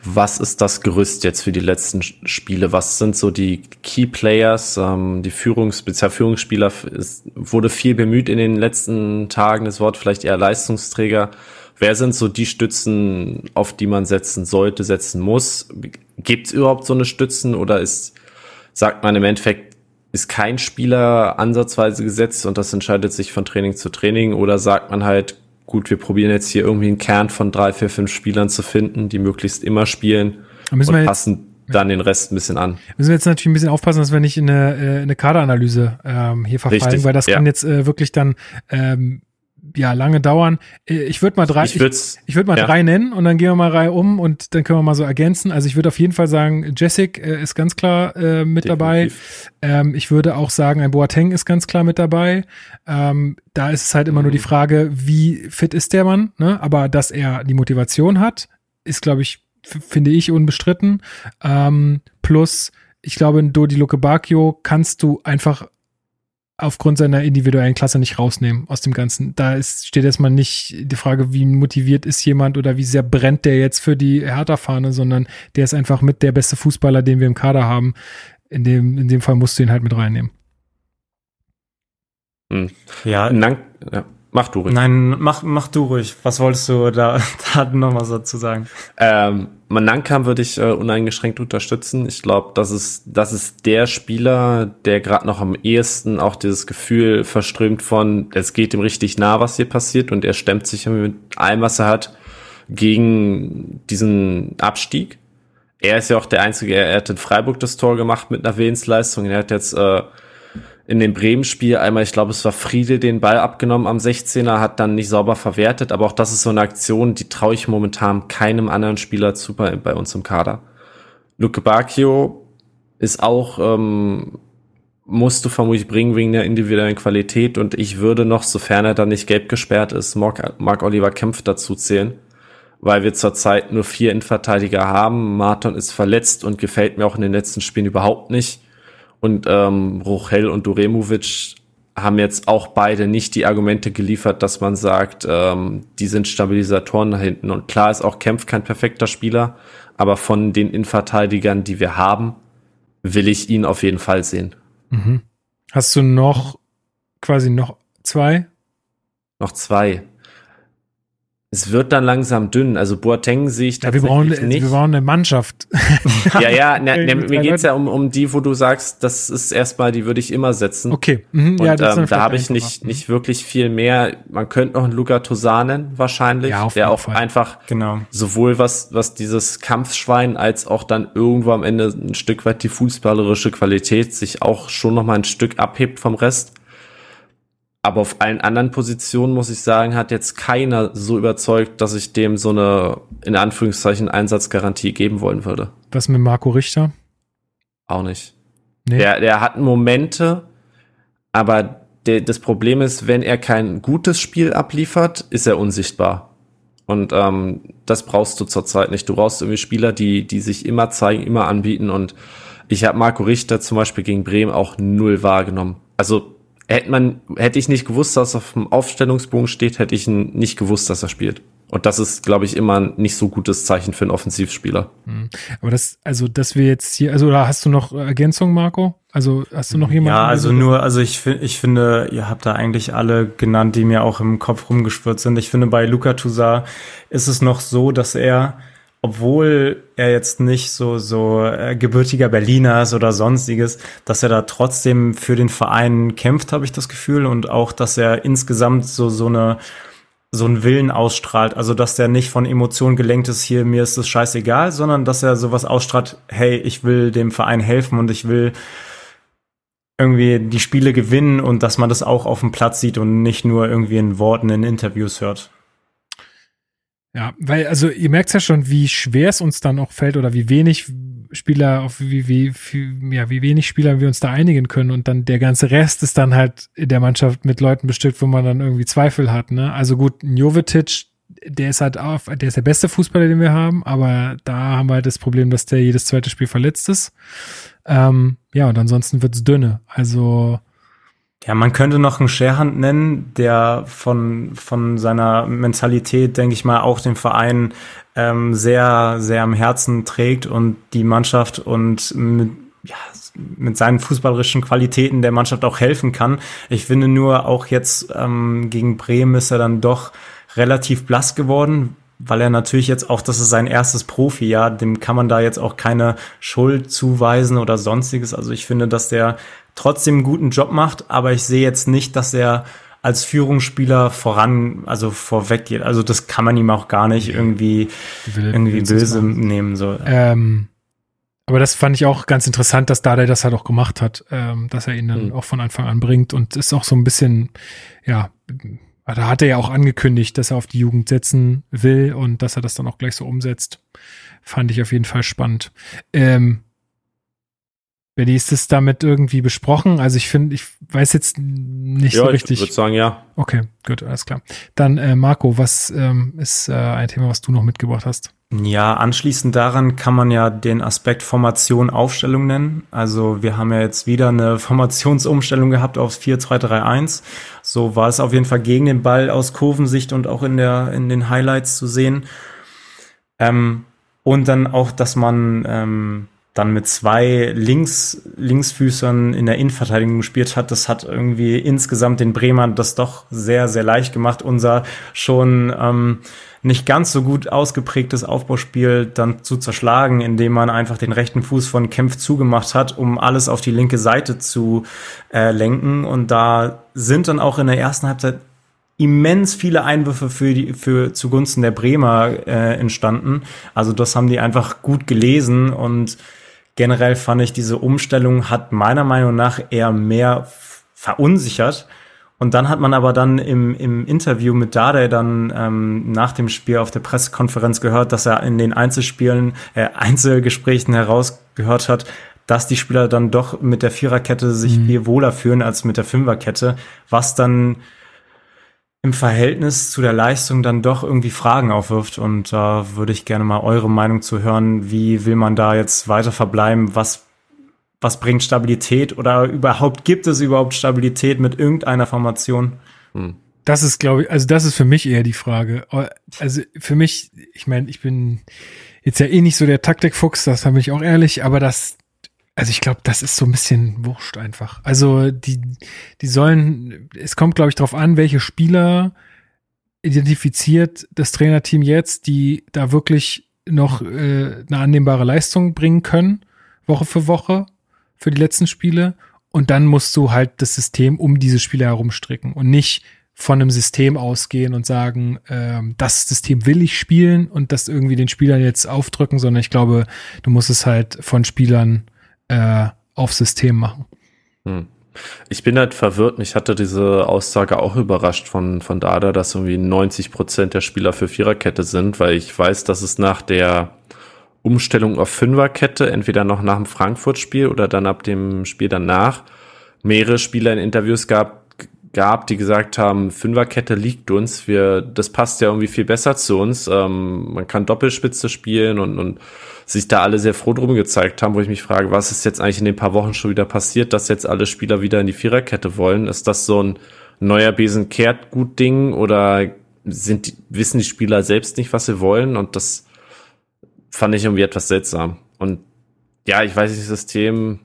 was ist das Gerüst jetzt für die letzten Spiele? Was sind so die Key Players? Ähm, die Führungs-, speziell Führungsspieler ist, wurde viel bemüht in den letzten Tagen. Das Wort vielleicht eher Leistungsträger. Wer sind so die Stützen, auf die man setzen sollte, setzen muss? Gibt es überhaupt so eine Stützen oder ist, sagt man im Endeffekt, ist kein Spieler ansatzweise gesetzt und das entscheidet sich von Training zu Training oder sagt man halt, gut, wir probieren jetzt hier irgendwie einen Kern von drei, vier, fünf Spielern zu finden, die möglichst immer spielen und passen dann den Rest ein bisschen an. Müssen wir jetzt natürlich ein bisschen aufpassen, dass wir nicht in eine, äh, in eine Kaderanalyse ähm, hier verfallen, Richtig, weil das ja. kann jetzt äh, wirklich dann ähm, ja lange dauern. Äh, ich würde mal drei, ich, ich, ich würde mal ja. drei nennen und dann gehen wir mal Reihe um und dann können wir mal so ergänzen. Also ich würde auf jeden Fall sagen, Jessic äh, ist ganz klar äh, mit Definitiv. dabei. Ähm, ich würde auch sagen, ein Boateng ist ganz klar mit dabei. Ähm, da ist es halt immer mhm. nur die mhm. Frage, wie fit ist der Mann, ne? Aber dass er die Motivation hat, ist, glaube ich, finde ich unbestritten. Ähm, plus, ich glaube, in Dodi Luke Bacchio kannst du einfach aufgrund seiner individuellen Klasse nicht rausnehmen aus dem Ganzen. Da ist, steht erstmal nicht die Frage, wie motiviert ist jemand oder wie sehr brennt der jetzt für die Hertha-Fahne, sondern der ist einfach mit der beste Fußballer, den wir im Kader haben. In dem, in dem Fall musst du ihn halt mit reinnehmen. Hm. Ja, Dank, ja. Mach du ruhig. Nein, mach, mach du ruhig. Was wolltest du da, da noch was dazu sagen? Ähm, Manankam würde ich äh, uneingeschränkt unterstützen. Ich glaube, das ist, das ist der Spieler, der gerade noch am ehesten auch dieses Gefühl verströmt von, es geht ihm richtig nah, was hier passiert und er stemmt sich mit allem, was er hat, gegen diesen Abstieg. Er ist ja auch der Einzige, er, er hat in Freiburg das Tor gemacht mit einer Willensleistung. Er hat jetzt äh, in dem Bremen-Spiel einmal, ich glaube, es war Friedel, den Ball abgenommen am 16er, hat dann nicht sauber verwertet, aber auch das ist so eine Aktion, die traue ich momentan keinem anderen Spieler zu bei, bei uns im Kader. Luke Bacchio ist auch, ähm, musst du vermutlich bringen wegen der individuellen Qualität und ich würde noch, sofern er dann nicht gelb gesperrt ist, Mark, Mark Oliver Kempf dazu zählen, weil wir zurzeit nur vier Innenverteidiger haben. Martin ist verletzt und gefällt mir auch in den letzten Spielen überhaupt nicht. Und ähm, Rochel und Duremovic haben jetzt auch beide nicht die Argumente geliefert, dass man sagt, ähm, die sind Stabilisatoren da hinten. Und klar ist auch Kempf kein perfekter Spieler, aber von den Innenverteidigern, die wir haben, will ich ihn auf jeden Fall sehen. Mhm. Hast du noch quasi noch zwei? Noch zwei es wird dann langsam dünn. Also Boateng sehe ich tatsächlich ja, wir brauchen, nicht. Wir brauchen eine Mannschaft. ja, ja, ne, ne, mir geht's ja um, um die, wo du sagst, das ist erstmal, die würde ich immer setzen. Okay. Mhm, Und ja, ähm, da habe ich nicht, nicht wirklich viel mehr. Man könnte noch einen Luca Tosanen wahrscheinlich, ja, der auch Fall. einfach genau. sowohl was, was dieses Kampfschwein als auch dann irgendwo am Ende ein Stück weit die fußballerische Qualität sich auch schon noch mal ein Stück abhebt vom Rest. Aber auf allen anderen Positionen, muss ich sagen, hat jetzt keiner so überzeugt, dass ich dem so eine, in Anführungszeichen, Einsatzgarantie geben wollen würde. Was mit Marco Richter? Auch nicht. Nee. Der, der hat Momente, aber der, das Problem ist, wenn er kein gutes Spiel abliefert, ist er unsichtbar. Und ähm, das brauchst du zurzeit nicht. Du brauchst irgendwie Spieler, die, die sich immer zeigen, immer anbieten. Und ich habe Marco Richter zum Beispiel gegen Bremen auch null wahrgenommen. Also hätte man, hätte ich nicht gewusst, dass er auf dem Aufstellungsbogen steht, hätte ich nicht gewusst, dass er spielt. Und das ist, glaube ich, immer ein nicht so gutes Zeichen für einen Offensivspieler. Mhm. Aber das, also, dass wir jetzt hier, also, da hast du noch Ergänzungen, Marco? Also, hast du noch jemanden? Ja, also nur, also ich finde, ich finde, ihr habt da eigentlich alle genannt, die mir auch im Kopf rumgespürt sind. Ich finde, bei Luca Toussaint ist es noch so, dass er, obwohl er jetzt nicht so so äh, gebürtiger Berliner ist oder sonstiges, dass er da trotzdem für den Verein kämpft, habe ich das Gefühl und auch, dass er insgesamt so so eine so einen Willen ausstrahlt, also dass der nicht von Emotionen gelenkt ist, hier mir ist es scheißegal, sondern dass er sowas ausstrahlt, hey, ich will dem Verein helfen und ich will irgendwie die Spiele gewinnen und dass man das auch auf dem Platz sieht und nicht nur irgendwie in Worten in Interviews hört. Ja, weil, also ihr merkt ja schon, wie schwer es uns dann auch fällt oder wie wenig Spieler, auf wie, wie, wie, ja, wie wenig Spieler wir uns da einigen können und dann der ganze Rest ist dann halt in der Mannschaft mit Leuten bestückt, wo man dann irgendwie Zweifel hat, ne? Also gut, Jovetic, der ist halt auch, der ist der beste Fußballer, den wir haben, aber da haben wir halt das Problem, dass der jedes zweite Spiel verletzt ist. Ähm, ja, und ansonsten wird's dünne. Also, ja, man könnte noch einen Scherhand nennen, der von, von seiner Mentalität, denke ich mal, auch den Verein ähm, sehr, sehr am Herzen trägt und die Mannschaft und mit, ja, mit seinen fußballerischen Qualitäten der Mannschaft auch helfen kann. Ich finde nur auch jetzt ähm, gegen Bremen ist er dann doch relativ blass geworden, weil er natürlich jetzt auch, das ist sein erstes Profi-Jahr, dem kann man da jetzt auch keine Schuld zuweisen oder sonstiges. Also ich finde, dass der trotzdem einen guten Job macht, aber ich sehe jetzt nicht, dass er als Führungsspieler voran, also vorweg geht. Also das kann man ihm auch gar nicht irgendwie, irgendwie böse nehmen. So. Ähm, aber das fand ich auch ganz interessant, dass Dada das halt auch gemacht hat, ähm, dass er ihn dann mhm. auch von Anfang an bringt und ist auch so ein bisschen, ja, da hat er ja auch angekündigt, dass er auf die Jugend setzen will und dass er das dann auch gleich so umsetzt. Fand ich auf jeden Fall spannend. Ähm, Benny, ist es damit irgendwie besprochen? Also ich finde, ich weiß jetzt nicht ja, so richtig. Ich würde sagen, ja. Okay, gut, alles klar. Dann äh, Marco, was ähm, ist äh, ein Thema, was du noch mitgebracht hast? Ja, anschließend daran kann man ja den Aspekt Formation Aufstellung nennen. Also wir haben ja jetzt wieder eine Formationsumstellung gehabt aufs 4-2-3-1. So war es auf jeden Fall gegen den Ball aus Kurvensicht und auch in der in den Highlights zu sehen. Ähm, und dann auch, dass man ähm, dann mit zwei Links, Linksfüßern in der Innenverteidigung gespielt hat, das hat irgendwie insgesamt den Bremern das doch sehr, sehr leicht gemacht, unser schon ähm, nicht ganz so gut ausgeprägtes Aufbauspiel dann zu zerschlagen, indem man einfach den rechten Fuß von Kempf zugemacht hat, um alles auf die linke Seite zu äh, lenken. Und da sind dann auch in der ersten Halbzeit immens viele Einwürfe für die für zugunsten der Bremer äh, entstanden. Also das haben die einfach gut gelesen und generell fand ich, diese Umstellung hat meiner Meinung nach eher mehr verunsichert. Und dann hat man aber dann im, im Interview mit Dade dann ähm, nach dem Spiel auf der Pressekonferenz gehört, dass er in den Einzelspielen, äh, Einzelgesprächen herausgehört hat, dass die Spieler dann doch mit der Viererkette sich mhm. viel wohler fühlen als mit der Fünferkette, was dann im Verhältnis zu der Leistung dann doch irgendwie Fragen aufwirft. Und da äh, würde ich gerne mal eure Meinung zu hören. Wie will man da jetzt weiter verbleiben? Was, was bringt Stabilität oder überhaupt gibt es überhaupt Stabilität mit irgendeiner Formation? Hm. Das ist, glaube ich, also das ist für mich eher die Frage. Also für mich, ich meine, ich bin jetzt ja eh nicht so der Taktikfuchs, das habe ich auch ehrlich, aber das, also ich glaube, das ist so ein bisschen wurscht einfach. Also die, die sollen, es kommt, glaube ich, darauf an, welche Spieler identifiziert das Trainerteam jetzt, die da wirklich noch äh, eine annehmbare Leistung bringen können, Woche für Woche, für die letzten Spiele. Und dann musst du halt das System um diese Spieler herumstricken und nicht von einem System ausgehen und sagen, ähm, das System will ich spielen und das irgendwie den Spielern jetzt aufdrücken, sondern ich glaube, du musst es halt von Spielern äh, auf System machen. Hm. Ich bin halt verwirrt. Mich hatte diese Aussage auch überrascht von, von Dada, dass irgendwie 90 Prozent der Spieler für Viererkette sind, weil ich weiß, dass es nach der Umstellung auf Fünferkette, entweder noch nach dem Frankfurt-Spiel oder dann ab dem Spiel danach, mehrere Spieler in Interviews gab, gab, die gesagt haben, Fünferkette liegt uns, wir, das passt ja irgendwie viel besser zu uns. Ähm, man kann Doppelspitze spielen und, und sich da alle sehr froh drum gezeigt haben, wo ich mich frage, was ist jetzt eigentlich in den paar Wochen schon wieder passiert, dass jetzt alle Spieler wieder in die Viererkette wollen? Ist das so ein neuer Besen kehrt gut Ding oder sind die, wissen die Spieler selbst nicht, was sie wollen? Und das fand ich irgendwie etwas seltsam. Und ja, ich weiß nicht, System,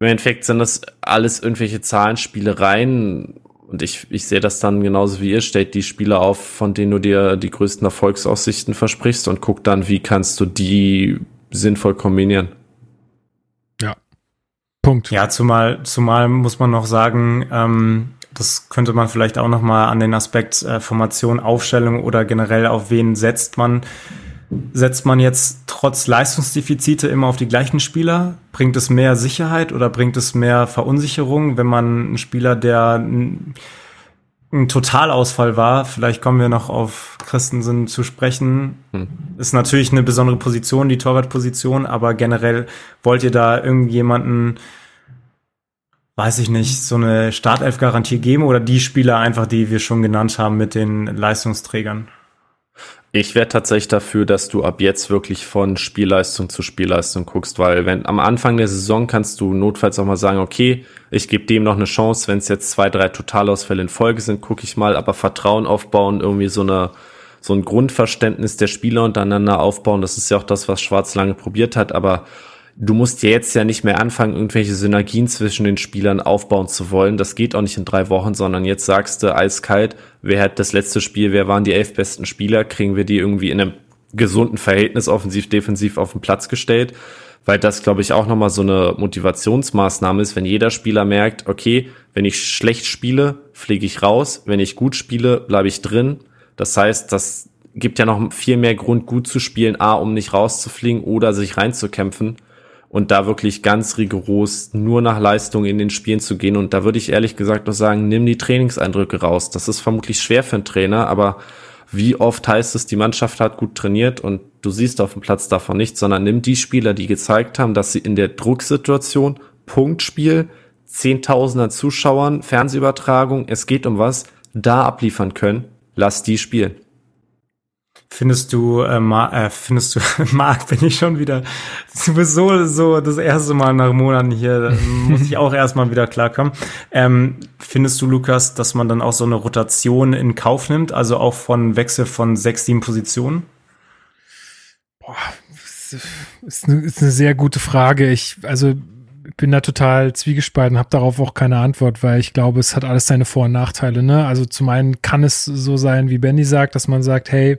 im Endeffekt sind das alles irgendwelche Zahlenspielereien und ich, ich sehe das dann genauso wie ihr, stellt die Spieler auf, von denen du dir die größten Erfolgsaussichten versprichst und guck dann, wie kannst du die sinnvoll kombinieren. Ja. Punkt. Ja, zumal, zumal muss man noch sagen, ähm, das könnte man vielleicht auch noch mal an den Aspekt äh, Formation, Aufstellung oder generell auf wen setzt man. Setzt man jetzt trotz Leistungsdefizite immer auf die gleichen Spieler? Bringt es mehr Sicherheit oder bringt es mehr Verunsicherung, wenn man einen Spieler, der ein, ein Totalausfall war, vielleicht kommen wir noch auf Christensen zu sprechen. Hm. Ist natürlich eine besondere Position, die Torwartposition, aber generell wollt ihr da irgendjemanden, weiß ich nicht, so eine Startelf-Garantie geben oder die Spieler einfach, die wir schon genannt haben mit den Leistungsträgern? Ich wäre tatsächlich dafür, dass du ab jetzt wirklich von Spielleistung zu Spielleistung guckst, weil wenn am Anfang der Saison kannst du notfalls auch mal sagen, okay, ich gebe dem noch eine Chance, wenn es jetzt zwei, drei Totalausfälle in Folge sind, gucke ich mal, aber Vertrauen aufbauen, irgendwie so eine so ein Grundverständnis der Spieler untereinander aufbauen, das ist ja auch das, was Schwarz lange probiert hat, aber du musst jetzt ja nicht mehr anfangen, irgendwelche Synergien zwischen den Spielern aufbauen zu wollen. Das geht auch nicht in drei Wochen, sondern jetzt sagst du eiskalt, wer hat das letzte Spiel, wer waren die elf besten Spieler, kriegen wir die irgendwie in einem gesunden Verhältnis offensiv, defensiv auf den Platz gestellt. Weil das, glaube ich, auch nochmal so eine Motivationsmaßnahme ist, wenn jeder Spieler merkt, okay, wenn ich schlecht spiele, fliege ich raus, wenn ich gut spiele, bleibe ich drin. Das heißt, das gibt ja noch viel mehr Grund, gut zu spielen, A, um nicht rauszufliegen oder sich reinzukämpfen und da wirklich ganz rigoros nur nach Leistung in den Spielen zu gehen. Und da würde ich ehrlich gesagt noch sagen, nimm die Trainingseindrücke raus. Das ist vermutlich schwer für einen Trainer, aber wie oft heißt es, die Mannschaft hat gut trainiert und du siehst auf dem Platz davon nichts, sondern nimm die Spieler, die gezeigt haben, dass sie in der Drucksituation, Punktspiel, Zehntausender Zuschauern, Fernsehübertragung, es geht um was, da abliefern können, lass die spielen. Findest du, äh, Ma äh, findest du, Marc, bin ich schon wieder, du bist so, so das erste Mal nach Monaten hier, muss ich auch erstmal wieder klarkommen. Ähm, findest du, Lukas, dass man dann auch so eine Rotation in Kauf nimmt, also auch von Wechsel von sechs, sieben Positionen? Boah, ist eine, ist eine sehr gute Frage. Ich, also, bin da total zwiegespalten, habe darauf auch keine Antwort, weil ich glaube, es hat alles seine Vor- und Nachteile. Ne? Also zum einen kann es so sein, wie Benny sagt, dass man sagt, hey,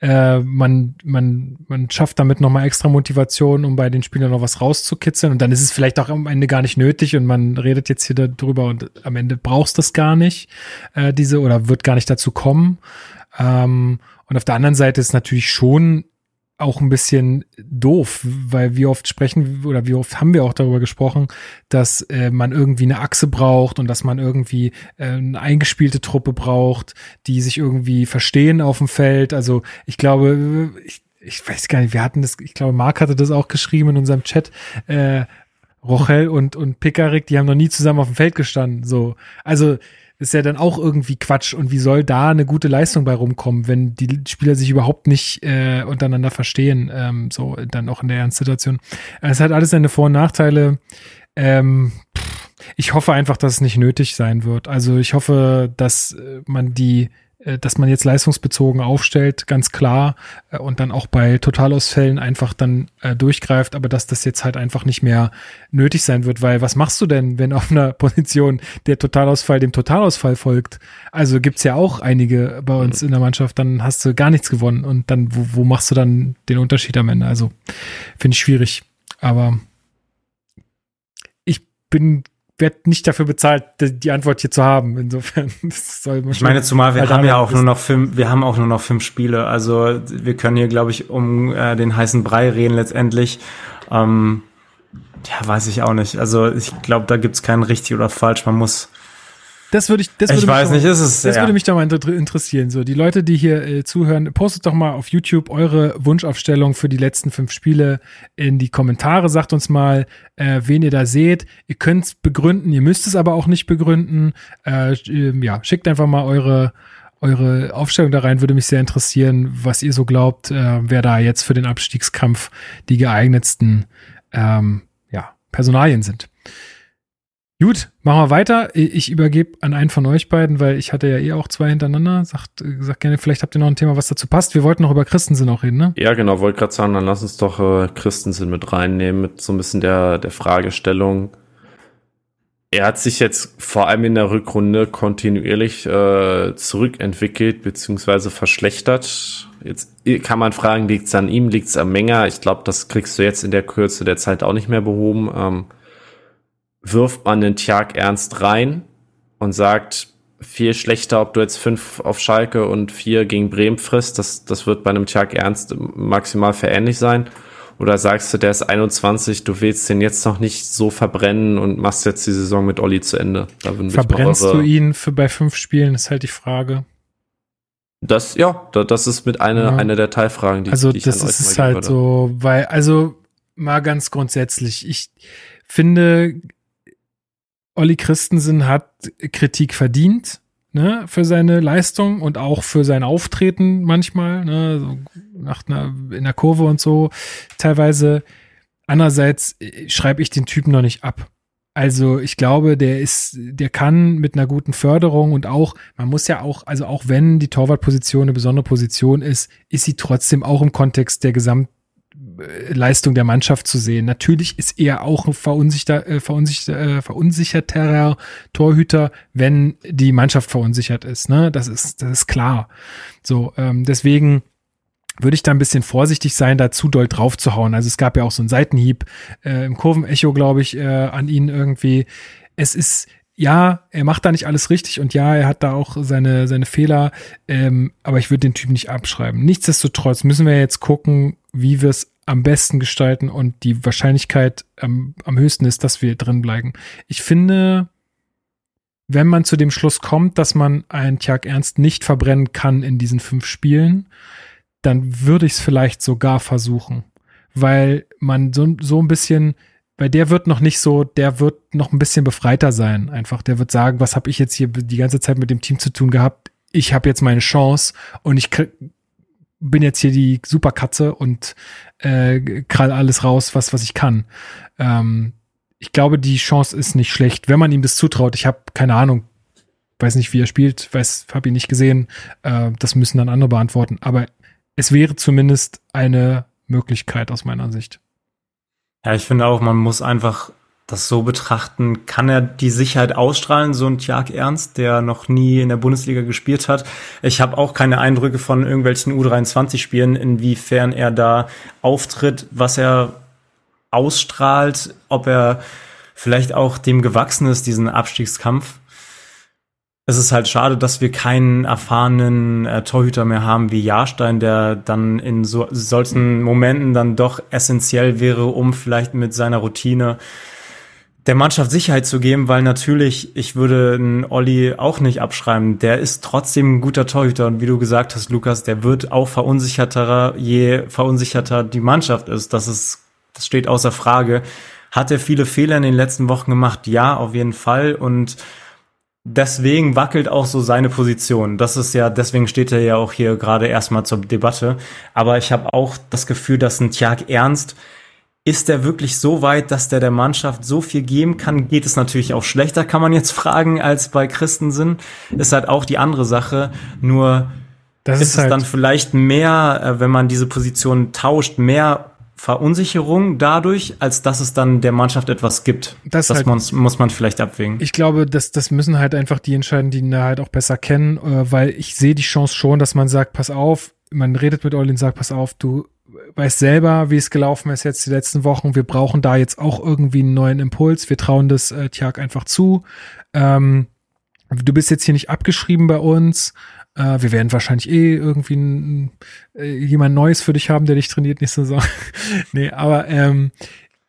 äh, man, man, man schafft damit nochmal extra Motivation, um bei den Spielern noch was rauszukitzeln. Und dann ist es vielleicht auch am Ende gar nicht nötig und man redet jetzt hier darüber und am Ende brauchst du es gar nicht, äh, diese, oder wird gar nicht dazu kommen. Ähm, und auf der anderen Seite ist natürlich schon auch ein bisschen doof, weil wie oft sprechen oder wie oft haben wir auch darüber gesprochen, dass äh, man irgendwie eine Achse braucht und dass man irgendwie äh, eine eingespielte Truppe braucht, die sich irgendwie verstehen auf dem Feld. Also ich glaube, ich, ich weiß gar nicht, wir hatten das, ich glaube, Marc hatte das auch geschrieben in unserem Chat. Äh, Rochel und, und Pickarick, die haben noch nie zusammen auf dem Feld gestanden. So, also ist ja dann auch irgendwie Quatsch. Und wie soll da eine gute Leistung bei rumkommen, wenn die Spieler sich überhaupt nicht äh, untereinander verstehen, ähm, so dann auch in der Ernst-Situation. Es hat alles seine Vor- und Nachteile. Ähm, ich hoffe einfach, dass es nicht nötig sein wird. Also ich hoffe, dass äh, man die dass man jetzt leistungsbezogen aufstellt, ganz klar, äh, und dann auch bei Totalausfällen einfach dann äh, durchgreift, aber dass das jetzt halt einfach nicht mehr nötig sein wird, weil was machst du denn, wenn auf einer Position der Totalausfall dem Totalausfall folgt? Also gibt's ja auch einige bei uns in der Mannschaft, dann hast du gar nichts gewonnen und dann, wo, wo machst du dann den Unterschied am Ende? Also finde ich schwierig, aber ich bin werde nicht dafür bezahlt, die Antwort hier zu haben. Insofern soll man Ich meine, zumal wir haben ja auch nur noch fünf, wir haben auch nur noch fünf Spiele. Also wir können hier, glaube ich, um äh, den heißen Brei reden letztendlich. Ähm, ja, weiß ich auch nicht. Also ich glaube, da gibt's keinen richtig oder falsch. Man muss das würde ich, das ich würde weiß mich nicht, ist es, das ja. würde mich doch mal interessieren. So, die Leute, die hier äh, zuhören, postet doch mal auf YouTube eure Wunschaufstellung für die letzten fünf Spiele in die Kommentare. Sagt uns mal, äh, wen ihr da seht. Ihr könnt es begründen, ihr müsst es aber auch nicht begründen. Äh, ähm, ja, schickt einfach mal eure eure Aufstellung da rein. Würde mich sehr interessieren, was ihr so glaubt, äh, wer da jetzt für den Abstiegskampf die geeignetsten ähm, ja, Personalien sind. Gut, machen wir weiter. Ich übergebe an einen von euch beiden, weil ich hatte ja eh auch zwei hintereinander. Sagt, sagt gerne, vielleicht habt ihr noch ein Thema, was dazu passt. Wir wollten noch über Christensen auch reden, ne? Ja, genau, wollte gerade sagen, dann lass uns doch äh, Christensen mit reinnehmen, mit so ein bisschen der, der Fragestellung. Er hat sich jetzt vor allem in der Rückrunde kontinuierlich äh, zurückentwickelt beziehungsweise verschlechtert. Jetzt kann man fragen, liegt es an ihm, liegt es am Menger? Ich glaube, das kriegst du jetzt in der Kürze der Zeit auch nicht mehr behoben. Ähm, wirft man den Tjag ernst rein und sagt, viel schlechter, ob du jetzt fünf auf Schalke und vier gegen Bremen frisst, das, das wird bei einem Tjag ernst maximal verähnlich sein. Oder sagst du, der ist 21, du willst den jetzt noch nicht so verbrennen und machst jetzt die Saison mit Olli zu Ende? Verbrennst du ihn für bei fünf Spielen, ist halt die Frage. Das, ja, da- das ist mit einer, Ja. einer der Teilfragen, die, Also die ich das an euch ist halt würde. so, weil, also mal ganz grundsätzlich, ich finde, Olli Christensen hat Kritik verdient, ne, für seine Leistung und auch für sein Auftreten manchmal, ne, so nach einer, in der Kurve und so, teilweise. Andererseits äh, schreibe ich den Typen noch nicht ab. Also ich glaube, der ist, der kann mit einer guten Förderung und auch, man muss ja auch, also auch wenn die Torwartposition eine besondere Position ist, ist sie trotzdem auch im Kontext der Gesamtleistung der Mannschaft zu sehen. Natürlich ist er auch ein verunsicher, äh, verunsicher, äh, verunsicherterer Torhüter, wenn die Mannschaft verunsichert ist. Ne? Das ist, das ist klar. So, ähm, deswegen würde ich da ein bisschen vorsichtig sein, da zu doll drauf zu hauen. Also es gab ja auch so einen Seitenhieb äh, im Kurvenecho, glaube ich, äh, an ihn irgendwie. Es ist, ja, er macht da nicht alles richtig und ja, er hat da auch seine, seine Fehler, ähm, aber ich würde den Typ nicht abschreiben. Nichtsdestotrotz müssen wir jetzt gucken, wie wir es am besten gestalten und die Wahrscheinlichkeit am, am höchsten ist, dass wir drin bleiben. Ich finde, wenn man zu dem Schluss kommt, dass man einen Tjag Ernst nicht verbrennen kann in diesen fünf Spielen, dann würde ich es vielleicht sogar versuchen, weil man so, so ein bisschen, weil der wird noch nicht so, der wird noch ein bisschen befreiter sein. Einfach, der wird sagen, was habe ich jetzt hier die ganze Zeit mit dem Team zu tun gehabt? Ich habe jetzt meine Chance und ich bin jetzt hier die Superkatze und äh, krall alles raus, was was ich kann. Ähm, ich glaube, die Chance ist nicht schlecht, wenn man ihm das zutraut. Ich habe keine Ahnung, weiß nicht, wie er spielt, weiß, habe ihn nicht gesehen. Äh, das müssen dann andere beantworten. Aber es wäre zumindest eine Möglichkeit aus meiner Sicht. Ja, ich finde auch, man muss einfach das so betrachten, kann er die Sicherheit ausstrahlen, so ein Tjag Ernst, der noch nie in der Bundesliga gespielt hat. Ich habe auch keine Eindrücke von irgendwelchen U23-Spielen, inwiefern er da auftritt, was er ausstrahlt, ob er vielleicht auch dem gewachsen ist, diesen Abstiegskampf. Es ist halt schade, dass wir keinen erfahrenen äh, Torhüter mehr haben wie Jahrstein, der dann in so, solchen Momenten dann doch essentiell wäre, um vielleicht mit seiner Routine der Mannschaft Sicherheit zu geben, weil natürlich, ich würde einen Olli auch nicht abschreiben. Der ist trotzdem ein guter Torhüter und wie du gesagt hast, Lukas, der wird auch verunsicherter, je verunsicherter die Mannschaft ist. Das ist, das steht außer Frage. Hat er viele Fehler in den letzten Wochen gemacht? Ja, auf jeden Fall und deswegen wackelt auch so seine Position. Das ist ja, deswegen steht er ja auch hier gerade erstmal zur Debatte. Aber ich habe auch das Gefühl, dass ein Tjag Ernst, ist er wirklich so weit, dass der der Mannschaft so viel geben kann? Geht es natürlich auch schlechter, kann man jetzt fragen, als bei Christensen. Ist halt auch die andere Sache. Nur Das ist, ist, es halt, dann vielleicht mehr, äh, wenn man diese Position tauscht, mehr Verunsicherung dadurch, als dass es dann der Mannschaft etwas gibt. Das das halt- muss, muss man vielleicht abwägen. ich glaube, das, das müssen halt einfach die entscheiden, die ihn da halt auch besser kennen, äh, weil ich sehe die Chance schon, dass man sagt, pass auf, man redet mit Olli und sagt, pass auf, du weißt selber, wie es gelaufen ist jetzt die letzten Wochen. Wir brauchen da jetzt auch irgendwie einen neuen Impuls. Wir trauen das äh, Tjag einfach zu. Ähm, du bist jetzt hier nicht abgeschrieben bei uns. Äh, wir werden wahrscheinlich eh irgendwie ein, äh, jemand Neues für dich haben, der dich trainiert nächste Saison. nee, aber ähm,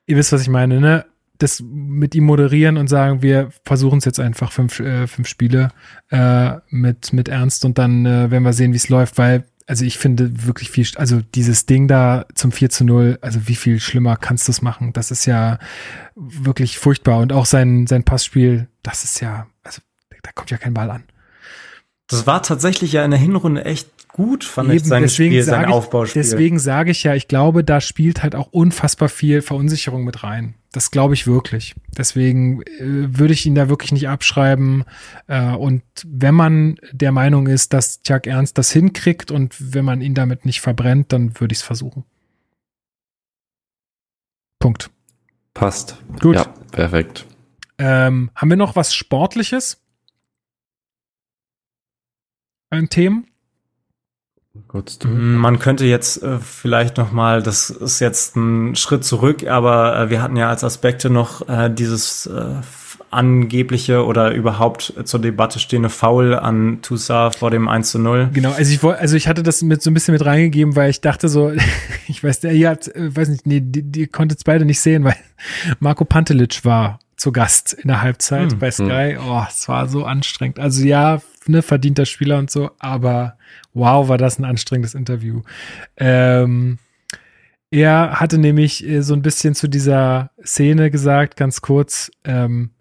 ihr wisst, was ich meine, ne? Das mit ihm moderieren und sagen, wir versuchen es jetzt einfach fünf, äh, fünf Spiele äh, mit, mit Ernst und dann äh, werden wir sehen, wie es läuft, weil, also ich finde wirklich viel, also dieses Ding da zum 4 zu 0, also wie viel schlimmer kannst du es machen? Das ist ja wirklich furchtbar und auch sein, sein Passspiel, das ist ja, also da kommt ja kein Ball an. Das war tatsächlich ja in der Hinrunde echt gut, fand ich, Eben, sein deswegen Spiel, sein sage ich, Aufbauspiel. deswegen sage ich ja, ich glaube, da spielt halt auch unfassbar viel Verunsicherung mit rein. Das glaube ich wirklich. Deswegen äh, würde ich ihn da wirklich nicht abschreiben. Äh, und wenn man der Meinung ist, dass Chuck Ernst das hinkriegt und wenn man ihn damit nicht verbrennt, dann würde ich es versuchen. Punkt. Passt. Gut. Ja, perfekt. Ähm, haben wir noch was Sportliches? Ein Themen? Kurz Man könnte jetzt äh, vielleicht noch mal, das ist jetzt ein Schritt zurück, aber äh, wir hatten ja als Aspekte noch äh, dieses äh, angebliche oder überhaupt zur Debatte stehende Foul an Toussaint vor dem 1 zu 0. Genau, also ich wollte, also ich hatte das mit so ein bisschen mit reingegeben, weil ich dachte so, ich weiß, der, ihr habt, äh, weiß nicht, nee, die, die konntet es beide nicht sehen, weil Marco Pantelic war zu Gast in der Halbzeit Hm. bei Sky. Oh, es war so anstrengend. Also ja, ne, verdienter Spieler und so, aber wow, war das ein anstrengendes Interview. Ähm, er hatte nämlich äh, so ein bisschen zu dieser Szene gesagt, ganz kurz, ähm,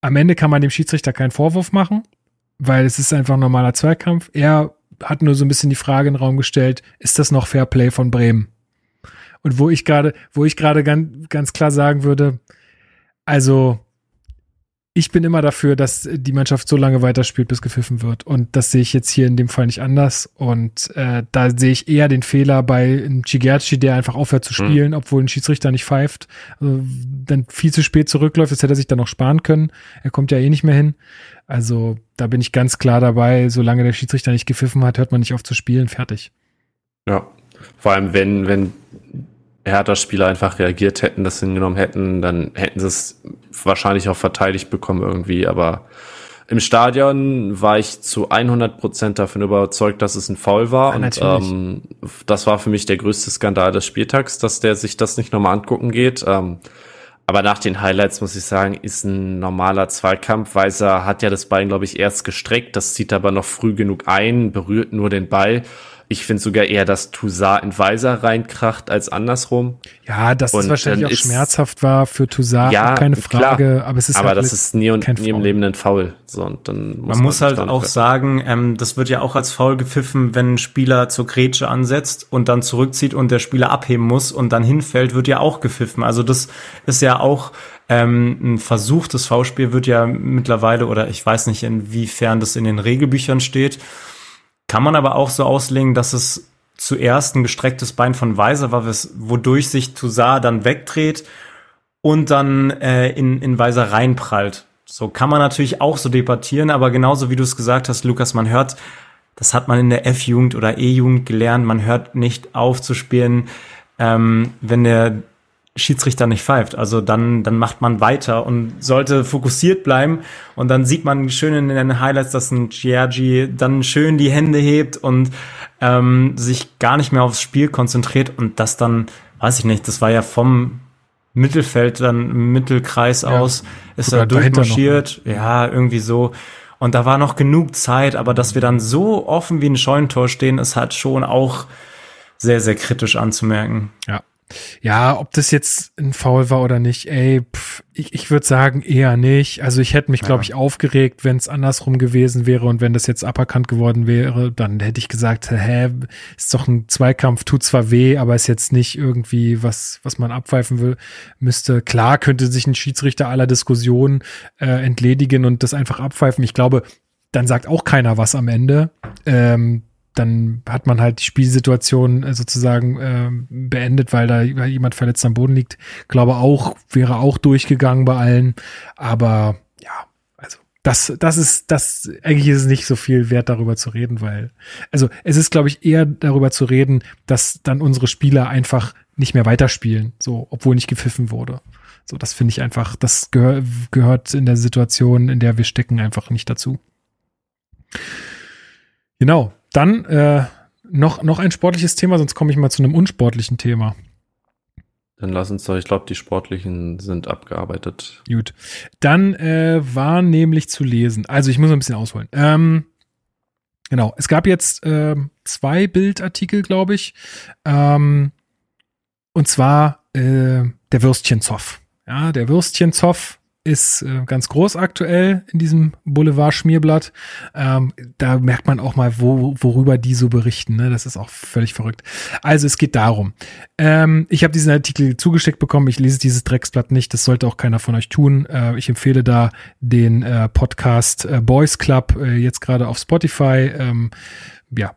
am Ende kann man dem Schiedsrichter keinen Vorwurf machen, weil es ist einfach ein normaler Zweikampf. Er hat nur so ein bisschen die Frage in den Raum gestellt, ist das noch Fair Play von Bremen? Und wo ich gerade, wo ich gerade ganz, ganz klar sagen würde, also ich bin immer dafür, dass die Mannschaft so lange weiterspielt, bis gepfiffen wird. Und das sehe ich jetzt hier in dem Fall nicht anders. Und äh, da sehe ich eher den Fehler bei einem Chigerci, der einfach aufhört zu spielen, obwohl ein Schiedsrichter nicht pfeift. Also, dann viel zu spät zurückläuft, das hätte er sich dann noch sparen können. Er kommt ja eh nicht mehr hin. Also da bin ich ganz klar dabei, solange der Schiedsrichter nicht gepfiffen hat, hört man nicht auf zu spielen. Fertig. Ja. Vor allem, wenn, wenn Hertha-Spieler einfach reagiert hätten, das hingenommen hätten, dann hätten sie es wahrscheinlich auch verteidigt bekommen irgendwie. Aber im Stadion war ich zu 100 Prozent davon überzeugt, dass es ein Foul war. Ja, und ähm, das war für mich der größte Skandal des Spieltags, dass der sich das nicht nochmal angucken geht. Ähm, aber nach den Highlights muss ich sagen, ist ein normaler Zweikampf. Weiser hat ja das Bein, glaube ich, erst gestreckt. Das zieht aber noch früh genug ein, berührt nur den Ball. Ich finde sogar eher, dass Toussaint in Weiser reinkracht als andersrum. Ja, dass es Und wahrscheinlich dann auch ist- schmerzhaft war für Toussaint, Ja, auch keine klar. Frage. Aber es ist aber halt das ist nie und kein nie im Foul. Leben ein Foul. So, und dann muss Man muss sich halt dann- auch sagen, ähm, das wird ja auch als Foul gepfiffen, wenn ein Spieler zur Grätsche ansetzt und dann zurückzieht und der Spieler abheben muss und dann hinfällt, wird ja auch gepfiffen. Also das ist ja auch ähm, ein Versuch. Das Foulspiel wird ja mittlerweile, oder ich weiß nicht, inwiefern das in den Regelbüchern steht, kann man aber auch so auslegen, dass es zuerst ein gestrecktes Bein von Weiser war, wodurch sich Toussaint dann wegdreht und dann äh, in, in Weiser reinprallt. So kann man natürlich auch so debattieren, aber genauso wie du es gesagt hast, Lukas, man hört, das hat man in der F-Jugend oder E-Jugend gelernt, man hört nicht auf zu spielen, ähm, wenn der Schiedsrichter nicht pfeift. Also dann, dann macht man weiter und sollte fokussiert bleiben. Und dann sieht man schön in den Highlights, dass ein Giorgi dann schön die Hände hebt und ähm, sich gar nicht mehr aufs Spiel konzentriert und das dann, weiß ich nicht, das war ja vom Mittelfeld, dann im Mittelkreis Ja, aus, ist er ne? durchmarschiert. Ja, irgendwie so. Und da war noch genug Zeit, aber dass wir dann so offen wie ein Scheunentor stehen, ist halt schon auch sehr, sehr kritisch anzumerken. Ja. Ja, ob das jetzt ein Foul war oder nicht, ey, pff, ich, ich würde sagen eher nicht. Also ich hätte mich, glaube ich, aufgeregt, wenn es andersrum gewesen wäre und wenn das jetzt aberkannt geworden wäre, dann hätte ich gesagt, hä, ist doch ein Zweikampf, tut zwar weh, aber ist jetzt nicht irgendwie was, was man abpfeifen will, müsste. Klar könnte sich ein Schiedsrichter aller Diskussion äh, entledigen und das einfach abpfeifen. Ich glaube, dann sagt auch keiner was am Ende. Ähm, dann hat man halt die Spielsituation äh, sozusagen ähm, beendet, weil da jemand verletzt am Boden liegt. Glaube auch, wäre auch durchgegangen bei allen. Aber ja, also das, das ist, das, eigentlich ist es nicht so viel wert, darüber zu reden, weil, also es ist, glaube ich, eher darüber zu reden, dass dann unsere Spieler einfach nicht mehr weiterspielen, so, obwohl nicht gepfiffen wurde. So, das finde ich einfach, das gehör, gehört in der Situation, in der wir stecken, einfach nicht dazu. Genau. Dann äh, noch, noch ein sportliches Thema, sonst komme ich mal zu einem unsportlichen Thema. Dann lass uns doch, ich glaube, die sportlichen sind abgearbeitet. Gut. Dann äh, war nämlich zu lesen. Also ich muss ein bisschen ausholen. Ähm, genau. Es gab jetzt ähm, zwei Bildartikel, glaube ich. Ähm, und zwar äh, der Würstchenzoff. Ja, der Würstchenzoff ist äh, ganz groß aktuell in diesem Boulevard-Schmierblatt. Ähm, da merkt man auch mal, wo, worüber die so berichten. Ne? Das ist auch völlig verrückt. Also es geht darum. Ähm, ich habe diesen Artikel zugeschickt bekommen. Ich lese dieses Drecksblatt nicht. Das sollte auch keiner von euch tun. Äh, ich empfehle da den äh, Podcast äh, Boys Club äh, jetzt gerade auf Spotify. Ähm, ja,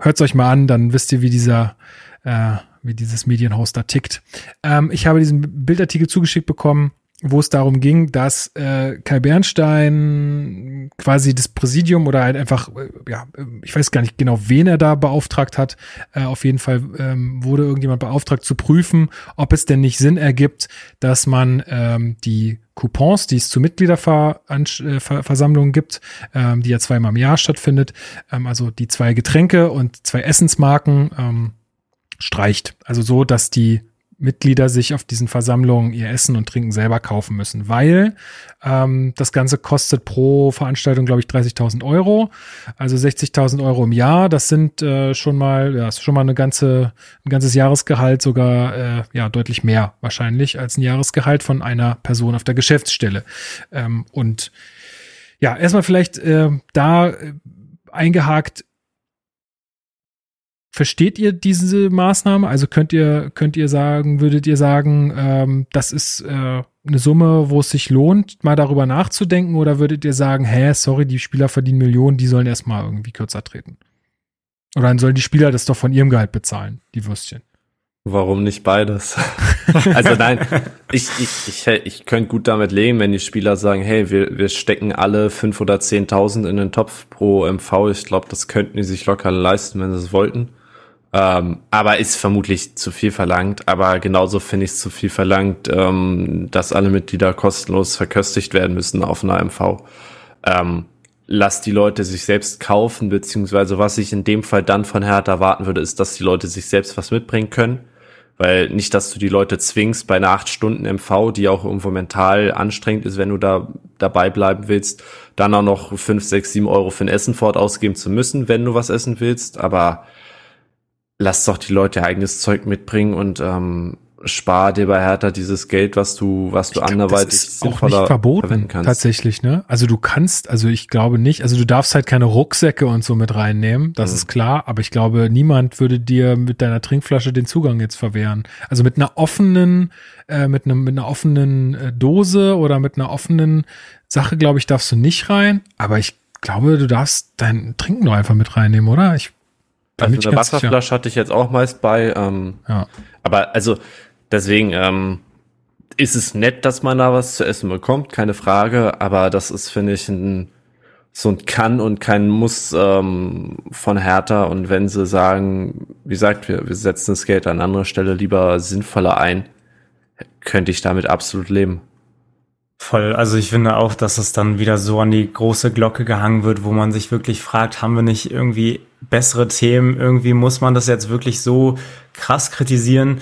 hört's euch mal an, dann wisst ihr, wie dieser äh, wie dieses Medienhaus da tickt. Ähm, ich habe diesen Bildartikel zugeschickt bekommen, wo es darum ging, dass äh, Kai Bernstein quasi das Präsidium oder halt einfach, äh, ja, äh, ich weiß gar nicht genau, wen er da beauftragt hat. Äh, auf jeden Fall ähm, wurde irgendjemand beauftragt zu prüfen, ob es denn nicht Sinn ergibt, dass man ähm, die Coupons, die es zu Mitgliederversammlungen gibt, ähm, die ja zweimal im Jahr stattfindet, ähm, also die zwei Getränke und zwei Essensmarken ähm, streicht. Also so, dass die Mitglieder sich auf diesen Versammlungen ihr Essen und Trinken selber kaufen müssen, weil ähm, das Ganze kostet pro Veranstaltung, glaube ich, 30.000 Euro, also 60.000 Euro im Jahr. Das sind äh, schon mal, ja, ist schon mal eine ganze, ein ganzes Jahresgehalt, sogar äh, ja deutlich mehr wahrscheinlich als ein Jahresgehalt von einer Person auf der Geschäftsstelle. Ähm, und ja, erstmal vielleicht äh, da äh, eingehakt Versteht ihr diese Maßnahme? Also könnt ihr, könnt ihr sagen, würdet ihr sagen, ähm, das ist äh, eine Summe, wo es sich lohnt, mal darüber nachzudenken? Oder würdet ihr sagen, hä, sorry, die Spieler verdienen Millionen, die sollen erstmal irgendwie kürzer treten? Oder dann sollen die Spieler das doch von ihrem Gehalt bezahlen, die Würstchen? Warum nicht beides? also nein, ich, ich, ich, ich könnte gut damit leben, wenn die Spieler sagen, hey, wir, wir stecken alle fünf oder zehntausend in den Topf pro MV. Ich glaube, das könnten die sich locker leisten, wenn sie es wollten. Ähm, aber ist vermutlich zu viel verlangt. Aber genauso finde ich es zu viel verlangt, ähm, dass alle Mitglieder kostenlos verköstigt werden müssen auf einer MV. Ähm, lass die Leute sich selbst kaufen, beziehungsweise was ich in dem Fall dann von Hertha erwarten würde, ist, dass die Leute sich selbst was mitbringen können. Weil nicht, dass du die Leute zwingst bei einer acht Stunden MV, die auch irgendwo mental anstrengend ist, wenn du da dabei bleiben willst, dann auch noch fünf, sechs, sieben Euro für ein Essen fort ausgeben zu müssen, wenn du was essen willst. Aber lass doch die Leute eigenes Zeug mitbringen und ähm, spar dir bei Hertha dieses Geld, was du, was du glaub, anderweitig das ist auch nicht verboten, kannst. tatsächlich, ne? Also du kannst, also ich glaube nicht, also du darfst halt keine Rucksäcke und so mit reinnehmen, das mhm. ist klar, aber ich glaube, niemand würde dir mit deiner Trinkflasche den Zugang jetzt verwehren. Also mit einer offenen, äh, mit einem, mit einer offenen äh, Dose oder mit einer offenen Sache, glaube ich, darfst du nicht rein, aber ich glaube, du darfst dein Trinken nur einfach mit reinnehmen, oder? Ich also eine Wasserflasche hatte ich jetzt auch meist bei. Ähm, ja. Aber also deswegen ähm, ist es nett, dass man da was zu essen bekommt, keine Frage. Aber das ist, finde ich, ein, so ein Kann und kein Muss ähm, von Hertha. Und wenn sie sagen, wie gesagt, wir, wir setzen das Geld an anderer Stelle lieber sinnvoller ein, könnte ich damit absolut leben. Voll. Also ich finde auch, dass es dann wieder so an die große Glocke gehangen wird, wo man sich wirklich fragt, haben wir nicht irgendwie bessere Themen? Irgendwie muss man das jetzt wirklich so krass kritisieren.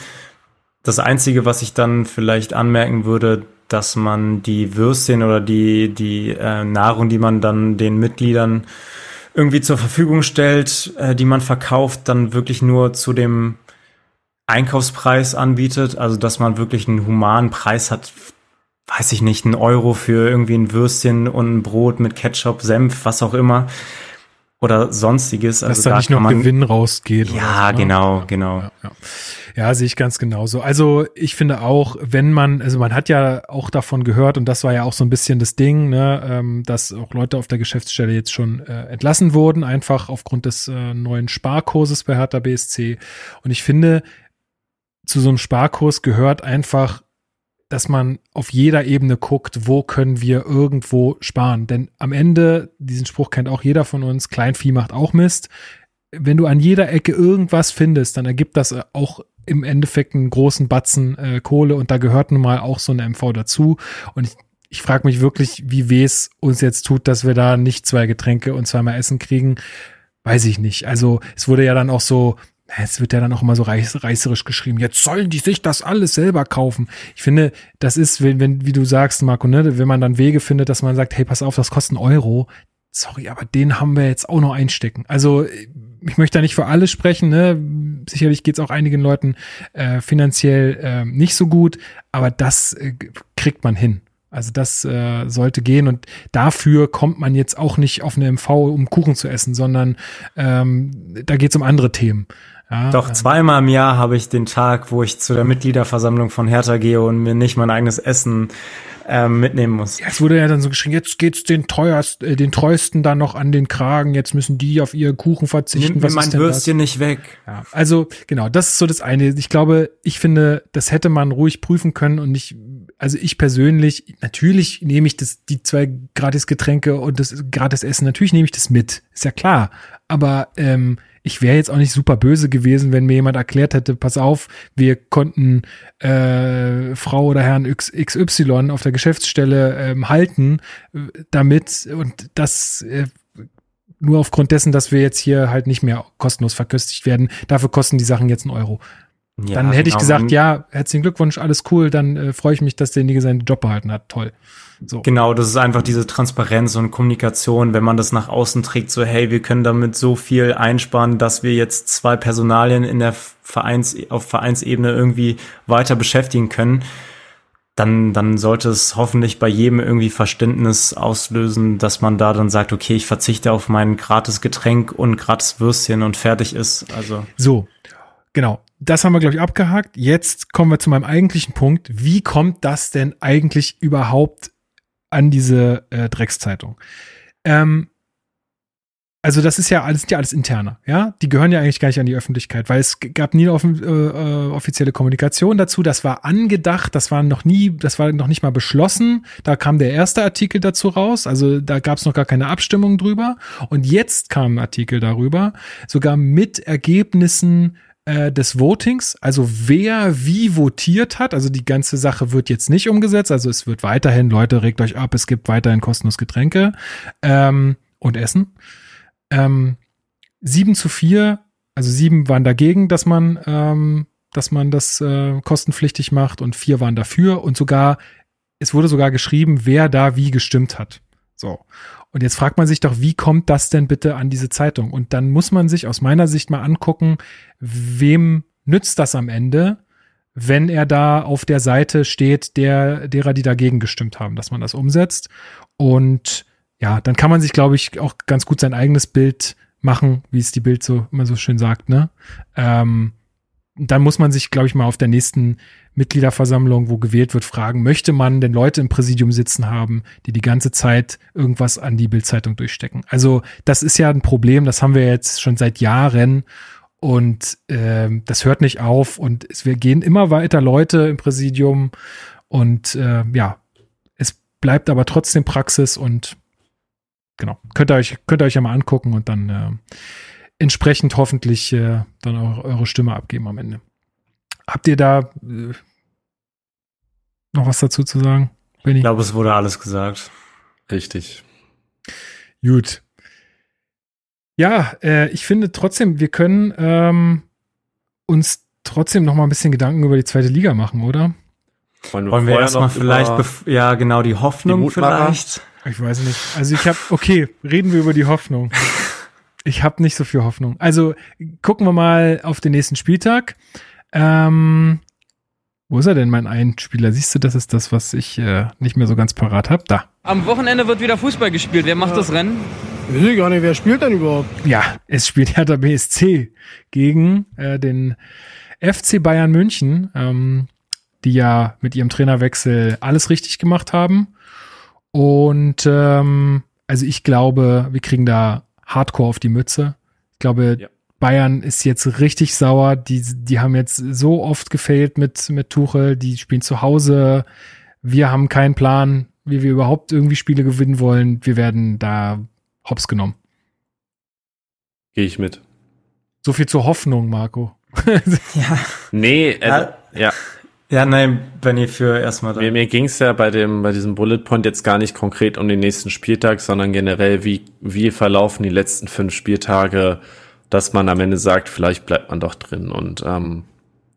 Das Einzige, was ich dann vielleicht anmerken würde, dass man die Würstchen oder die, die äh, Nahrung, die man dann den Mitgliedern irgendwie zur Verfügung stellt, äh, die man verkauft, dann wirklich nur zu dem Einkaufspreis anbietet. Also dass man wirklich einen humanen Preis hat, weiß ich nicht, ein Euro für irgendwie ein Würstchen und ein Brot mit Ketchup, Senf, was auch immer. Oder sonstiges. Dass also da nicht noch man, Gewinn rausgeht. Ja, so, ne? genau, genau. Ja, ja. ja, sehe ich ganz genauso. Also ich finde auch, wenn man, also man hat ja auch davon gehört, und das war ja auch so ein bisschen das Ding, ne, ähm, dass auch Leute auf der Geschäftsstelle jetzt schon äh, entlassen wurden, einfach aufgrund des äh, neuen Sparkurses bei Hertha BSC. Und ich finde, zu so einem Sparkurs gehört einfach dass man auf jeder Ebene guckt, wo können wir irgendwo sparen. Denn am Ende, diesen Spruch kennt auch jeder von uns, Kleinvieh macht auch Mist. Wenn du an jeder Ecke irgendwas findest, dann ergibt das auch im Endeffekt einen großen Batzen äh, Kohle und da gehört nun mal auch so eine MV dazu. Und ich, ich frage mich wirklich, wie weh es uns jetzt tut, dass wir da nicht zwei Getränke und zweimal Essen kriegen. Weiß ich nicht. Also es wurde ja dann auch so es wird ja dann auch immer so reiß, reißerisch geschrieben, jetzt sollen die sich das alles selber kaufen. Ich finde, das ist, wenn, wenn wie du sagst, Marco, ne, wenn man dann Wege findet, dass man sagt, hey, pass auf, das kostet einen Euro. Sorry, aber den haben wir jetzt auch noch einstecken. Also ich möchte da nicht für alle sprechen, ne? Sicherlich geht es auch einigen Leuten äh, finanziell äh, nicht so gut, aber das äh, kriegt man hin. Also das äh, sollte gehen und dafür kommt man jetzt auch nicht auf eine MV, um Kuchen zu essen, sondern ähm, da geht es um andere Themen. Ja, Doch zweimal im Jahr habe ich den Tag, wo ich zu der Mitgliederversammlung von Hertha gehe und mir nicht mein eigenes Essen ähm, mitnehmen muss. Ja, es wurde ja dann so geschrien, jetzt geht's den teuersten, äh, den treuesten dann noch an den Kragen, jetzt müssen die auf ihr Kuchen verzichten. Nimm mir mein Würstchen das? nicht weg. Ja, also genau, das ist so das eine. Ich glaube, ich finde, das hätte man ruhig prüfen können und nicht, also ich persönlich, natürlich nehme ich das, die zwei gratis Getränke und das gratis Essen, natürlich nehme ich das mit, ist ja klar. Aber ähm, ich wäre jetzt auch nicht super böse gewesen, wenn mir jemand erklärt hätte, pass auf, wir konnten äh, Frau oder Herrn XY auf der Geschäftsstelle ähm, halten, äh, damit und das äh, nur aufgrund dessen, dass wir jetzt hier halt nicht mehr kostenlos verköstigt werden. Dafür kosten die Sachen jetzt einen Euro. Ja, dann hätte genau. ich gesagt, ja, herzlichen Glückwunsch, alles cool, dann äh, freue ich mich, dass derjenige seinen Job behalten hat. Toll. So. Genau, das ist einfach diese Transparenz und Kommunikation, wenn man das nach außen trägt, so hey, wir können damit so viel einsparen, dass wir jetzt zwei Personalien in der Vereins auf Vereinsebene irgendwie weiter beschäftigen können. Dann, dann sollte es hoffentlich bei jedem irgendwie Verständnis auslösen, dass man da dann sagt, okay, ich verzichte auf mein gratis Getränk und gratis Würstchen und fertig ist. Also. So. Genau. Das haben wir, glaube ich, abgehakt. Jetzt kommen wir zu meinem eigentlichen Punkt. Wie kommt das denn eigentlich überhaupt an diese äh, Dreckszeitung. Ähm, also das ist ja alles, ja alles interner, ja. Die gehören ja eigentlich gar nicht an die Öffentlichkeit, weil es gab nie eine offen, äh, äh, offizielle Kommunikation dazu. Das war angedacht, das war noch nie, das war noch nicht mal beschlossen. Da kam der erste Artikel dazu raus, also da gab es noch gar keine Abstimmung drüber. Und jetzt kam ein Artikel darüber, sogar mit Ergebnissen äh, des Votings, also wer wie votiert hat. Also die ganze Sache wird jetzt nicht umgesetzt. Also es wird weiterhin, Leute, regt euch ab, es gibt weiterhin kostenlos Getränke ähm, und Essen. Ähm, 7 zu 4, also sieben waren dagegen, dass man, ähm, dass man das äh, kostenpflichtig macht und vier waren dafür und sogar, es wurde sogar geschrieben, wer da wie gestimmt hat. So. Und jetzt fragt man sich doch, wie kommt das denn bitte an diese Zeitung? Und dann muss man sich aus meiner Sicht mal angucken, wem nützt das am Ende, wenn er da auf der Seite steht, der, derer, die dagegen gestimmt haben, dass man das umsetzt. Und ja, dann kann man sich, glaube ich, auch ganz gut sein eigenes Bild machen, wie es die Bild so immer so schön sagt, ne? Ähm, dann muss man sich, glaube ich, mal auf der nächsten Mitgliederversammlung, wo gewählt wird, fragen, möchte man denn Leute im Präsidium sitzen haben, die die ganze Zeit irgendwas an die Bildzeitung durchstecken? Also das ist ja ein Problem, das haben wir jetzt schon seit Jahren und äh, das hört nicht auf und es, wir gehen immer weiter Leute im Präsidium und äh, ja, es bleibt aber trotzdem Praxis und genau, könnt ihr euch, könnt ihr euch ja mal angucken und dann äh, entsprechend hoffentlich äh, dann auch eure Stimme abgeben am Ende. Habt ihr da äh, noch was dazu zu sagen? Benny? Ich glaube, es wurde alles gesagt. Richtig. Gut. Ja, äh, ich finde trotzdem, wir können ähm, uns trotzdem noch mal ein bisschen Gedanken über die zweite Liga machen, oder? Wollen wir, Wollen wir erstmal vielleicht, ja genau, die Hoffnung die vielleicht? Ich weiß nicht. Also ich habe, okay, reden wir über die Hoffnung. Ich habe nicht so viel Hoffnung. Also gucken wir mal auf den nächsten Spieltag. Ähm, wo ist er denn, mein Einspieler? Siehst du, das ist das, was ich äh, nicht mehr so ganz parat habe. Da. Am Wochenende wird wieder Fußball gespielt. Wer macht ja. das Rennen? Ich weiß gar nicht, wer spielt denn überhaupt? Ja, es spielt Hertha BSC gegen äh, den FC Bayern München, ähm, die ja mit ihrem Trainerwechsel alles richtig gemacht haben. Und ähm, also ich glaube, wir kriegen da hardcore auf die Mütze. Ich glaube, ja. Bayern ist jetzt richtig sauer. Die, die haben jetzt so oft gefailt mit, mit Tuchel. Die spielen zu Hause. Wir haben keinen Plan, wie wir überhaupt irgendwie Spiele gewinnen wollen. Wir werden da hops genommen. Gehe ich mit. So viel zur Hoffnung, Marco. ja. Nee, also, ja. Ja, nein, Benny, für erstmal. Mir, mir ging es ja bei dem, bei diesem Bullet Point jetzt gar nicht konkret um den nächsten Spieltag, sondern generell, wie, wie verlaufen die letzten fünf Spieltage, dass man am Ende sagt, vielleicht bleibt man doch drin. Und ähm,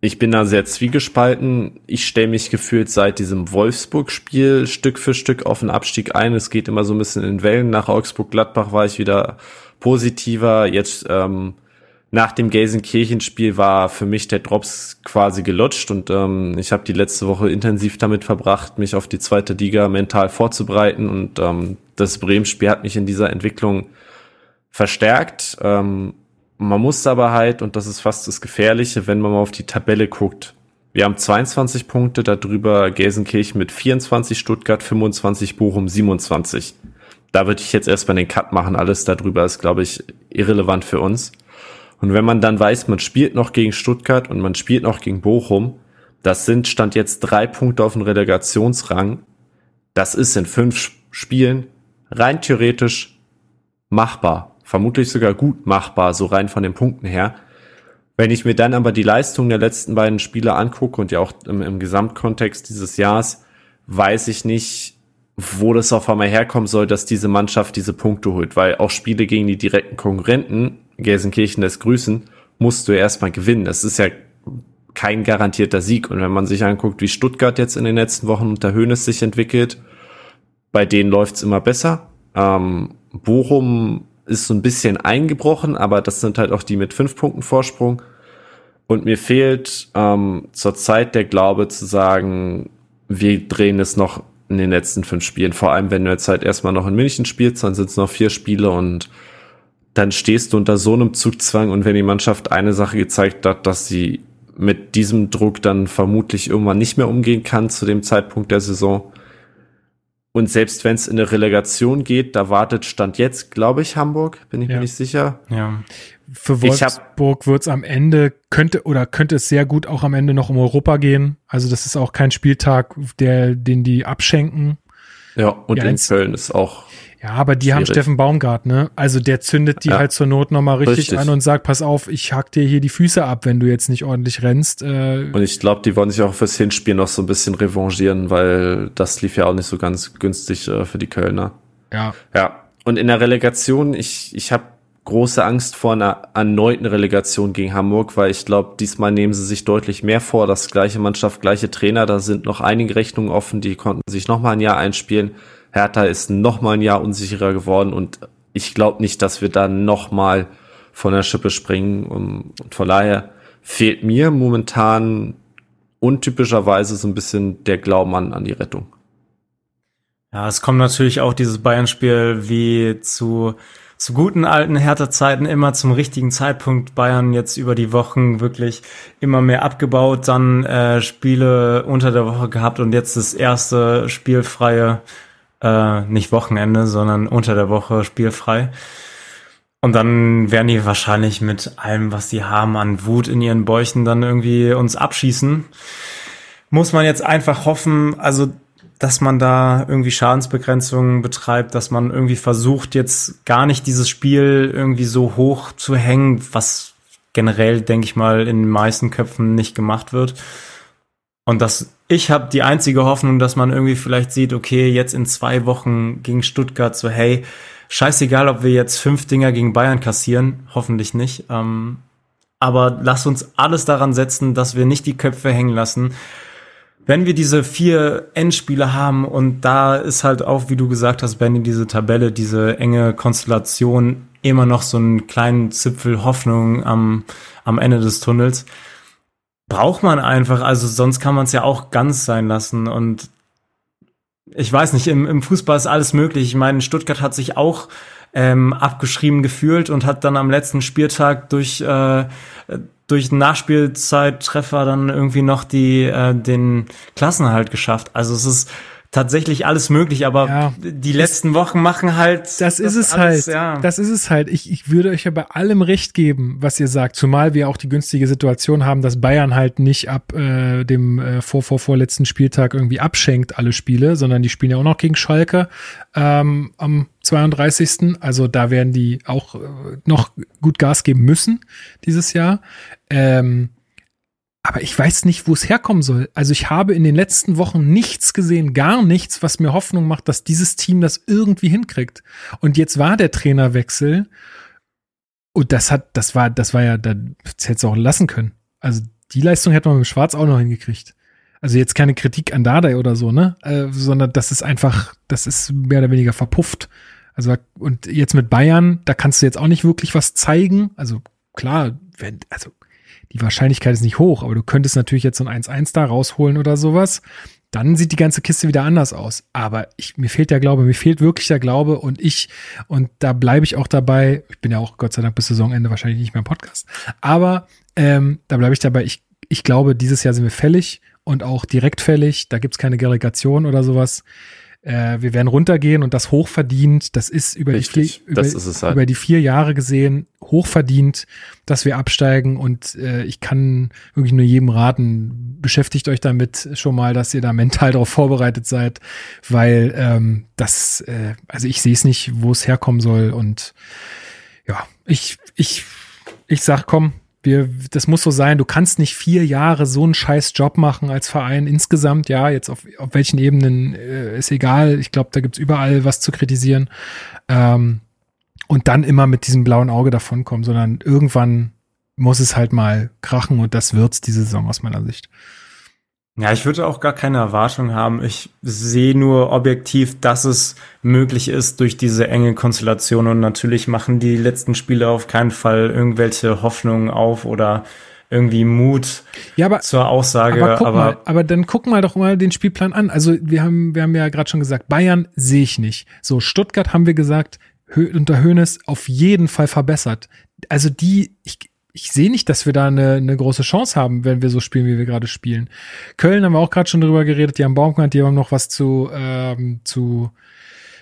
ich bin da sehr zwiegespalten. Ich stelle mich gefühlt seit diesem Wolfsburg-Spiel Stück für Stück auf den Abstieg ein. Es geht immer so ein bisschen in Wellen. Nach Augsburg-Gladbach war ich wieder positiver. Jetzt ähm, nach dem Gelsenkirchen-Spiel war für mich der Drops quasi gelutscht und ähm, ich habe die letzte Woche intensiv damit verbracht, mich auf die zweite Liga mental vorzubereiten und ähm, das Bremen-Spiel hat mich in dieser Entwicklung verstärkt. Ähm, man muss aber halt, und das ist fast das Gefährliche, wenn man mal auf die Tabelle guckt. Wir haben 22 Punkte, darüber Gelsenkirchen mit 24, Stuttgart 25, Bochum 27. Da würde ich jetzt erstmal den Cut machen. Alles darüber ist, glaube ich, irrelevant für uns. Und wenn man dann weiß, man spielt noch gegen Stuttgart und man spielt noch gegen Bochum, das sind Stand jetzt drei Punkte auf dem Relegationsrang. Das ist in fünf Spielen rein theoretisch machbar. Vermutlich sogar gut machbar, so rein von den Punkten her. Wenn ich mir dann aber die Leistung der letzten beiden Spiele angucke und ja auch im, im Gesamtkontext dieses Jahres, weiß ich nicht, wo das auf einmal herkommen soll, dass diese Mannschaft diese Punkte holt, weil auch Spiele gegen die direkten Konkurrenten Gelsenkirchen lässt grüßen, musst du erstmal gewinnen. Das ist ja kein garantierter Sieg. Und wenn man sich anguckt, wie Stuttgart jetzt in den letzten Wochen unter Höhnes sich entwickelt, bei denen läuft's immer besser. Ähm, Bochum ist so ein bisschen eingebrochen, aber das sind halt auch die mit fünf Punkten Vorsprung. Und mir fehlt ähm, zurzeit der Glaube zu sagen, wir drehen es noch in den letzten fünf Spielen. Vor allem, wenn du jetzt halt erstmal noch in München spielst, dann sind es noch vier Spiele und dann stehst du unter so einem Zugzwang und wenn die Mannschaft eine Sache gezeigt hat, dass sie mit diesem Druck dann vermutlich irgendwann nicht mehr umgehen kann zu dem Zeitpunkt der Saison. Und selbst wenn es in eine Relegation geht, da wartet Stand jetzt, glaube ich, Hamburg, bin ich Ja. mir nicht sicher. Ja. Für Wolfsburg wird's am Ende, könnte oder könnte es sehr gut auch am Ende noch um Europa gehen. Also das ist auch kein Spieltag, der, den die abschenken. Ja, und Ja, in Köln ist auch Ja, aber die haben Schwierig. Steffen Baumgart, ne? Also der zündet die Ja. halt zur Not nochmal richtig, Richtig. an und sagt, pass auf, ich hack dir hier die Füße ab, wenn du jetzt nicht ordentlich rennst. Äh, Und ich glaube, die wollen sich auch fürs Hinspiel noch so ein bisschen revanchieren, weil das lief ja auch nicht so ganz günstig äh, für die Kölner. ja, Ja, und in der Relegation, ich, ich habe große Angst vor einer erneuten Relegation gegen Hamburg, weil ich glaube, diesmal nehmen sie sich deutlich mehr vor. Das gleiche Mannschaft, gleiche Trainer, da sind noch einige Rechnungen offen, die konnten sich noch mal ein Jahr einspielen. Hertha ist noch mal ein Jahr unsicherer geworden und ich glaube nicht, dass wir da noch mal von der Schippe springen. Und von daher fehlt mir momentan untypischerweise so ein bisschen der Glauben an, an die Rettung. Ja, es kommt natürlich auch dieses Bayern-Spiel wie zu, zu guten alten Hertha-Zeiten immer zum richtigen Zeitpunkt. Bayern jetzt über die Wochen wirklich immer mehr abgebaut, dann äh, Spiele unter der Woche gehabt und jetzt das erste spielfreie, äh, nicht Wochenende, sondern unter der Woche spielfrei. Und dann werden die wahrscheinlich mit allem, was sie haben an Wut in ihren Bäuchen, dann irgendwie uns abschießen. Muss man jetzt einfach hoffen, also dass man da irgendwie Schadensbegrenzungen betreibt, dass man irgendwie versucht, jetzt gar nicht dieses Spiel irgendwie so hoch zu hängen, was generell, denke ich mal, in den meisten Köpfen nicht gemacht wird. Und dass ich habe die einzige Hoffnung, dass man irgendwie vielleicht sieht, okay, jetzt in zwei Wochen gegen Stuttgart so, hey, scheißegal, ob wir jetzt fünf Dinger gegen Bayern kassieren, hoffentlich nicht. Ähm, aber lass uns alles daran setzen, dass wir nicht die Köpfe hängen lassen. Wenn wir diese vier Endspiele haben und da ist halt auch, wie du gesagt hast, Benny, diese Tabelle, diese enge Konstellation immer noch so einen kleinen Zipfel Hoffnung am, am Ende des Tunnels, braucht man einfach, also sonst kann man es ja auch ganz sein lassen und ich weiß nicht, im, im Fußball ist alles möglich. Ich meine, Stuttgart hat sich auch ähm, abgeschrieben gefühlt und hat dann am letzten Spieltag durch äh, durch Nachspielzeit-Treffer dann irgendwie noch die äh, den Klassenhalt geschafft. Also es ist tatsächlich alles möglich, aber Ja. die letzten Wochen machen halt das ist es alles, halt. Ja. Das ist es halt. Ich, ich würde euch ja bei allem recht geben, was ihr sagt. Zumal wir auch die günstige Situation haben, dass Bayern halt nicht ab äh, dem äh, vor, vor, vorletzten Spieltag irgendwie abschenkt alle Spiele, sondern die spielen ja auch noch gegen Schalke ähm, am 32. Also da werden die auch äh, noch gut Gas geben müssen dieses Jahr. Ähm, aber ich weiß nicht, wo es herkommen soll. Also ich habe in den letzten Wochen nichts gesehen, gar nichts, was mir Hoffnung macht, dass dieses Team das irgendwie hinkriegt. Und jetzt war der Trainerwechsel und das hat, das war, das war ja, das hätte es auch lassen können. Also die Leistung hätte man mit Schwarz auch noch hingekriegt. Also jetzt keine Kritik an Dardai oder so, ne? Äh, sondern das ist einfach, das ist mehr oder weniger verpufft. Also und jetzt mit Bayern, da kannst du jetzt auch nicht wirklich was zeigen. Also klar, wenn, also die Wahrscheinlichkeit ist nicht hoch, aber du könntest natürlich jetzt so ein 1-1 da rausholen oder sowas. Dann sieht die ganze Kiste wieder anders aus. Aber ich, mir fehlt der Glaube, mir fehlt wirklich der Glaube und ich, und da bleibe ich auch dabei, ich bin ja auch Gott sei Dank bis Saisonende wahrscheinlich nicht mehr im Podcast, aber ähm, da bleibe ich dabei, ich, ich glaube, dieses Jahr sind wir fällig und auch direkt fällig, da gibt's keine Delegation oder sowas. Äh, wir werden runtergehen und das hochverdient. Das ist über, die Richtig, vier, über, das ist es halt. über die vier Jahre gesehen hochverdient, dass wir absteigen. Und äh, ich kann wirklich nur jedem raten, beschäftigt euch damit schon mal, dass ihr da mental darauf vorbereitet seid, weil ähm, das, äh, also ich sehe es nicht, wo es herkommen soll. Und ja, ich, ich, ich sag, komm, wir, das muss so sein. Du kannst nicht vier Jahre so einen scheiß Job machen als Verein insgesamt. Ja, jetzt auf, auf welchen Ebenen äh, ist egal. Ich glaube, da gibt's überall was zu kritisieren. Ähm, und dann immer mit diesem blauen Auge davonkommen, sondern irgendwann muss es halt mal krachen und das wird's diese Saison aus meiner Sicht. Ja, ich würde auch gar keine Erwartung haben. Ich sehe nur objektiv, dass es möglich ist durch diese enge Konstellation und natürlich machen die letzten Spiele auf keinen Fall irgendwelche Hoffnungen auf oder irgendwie Mut ja, aber, zur Aussage. Aber, aber, mal, aber dann guck mal doch mal den Spielplan an. Also wir haben, wir haben ja gerade schon gesagt, Bayern sehe ich nicht. So, Stuttgart haben wir gesagt, unter Höhnes auf jeden Fall verbessert. Also die, ich, ich sehe nicht, dass wir da eine, eine große Chance haben, wenn wir so spielen, wie wir gerade spielen. Köln haben wir auch gerade schon drüber geredet, die haben Baumgart, die haben noch was zu, ähm, zu,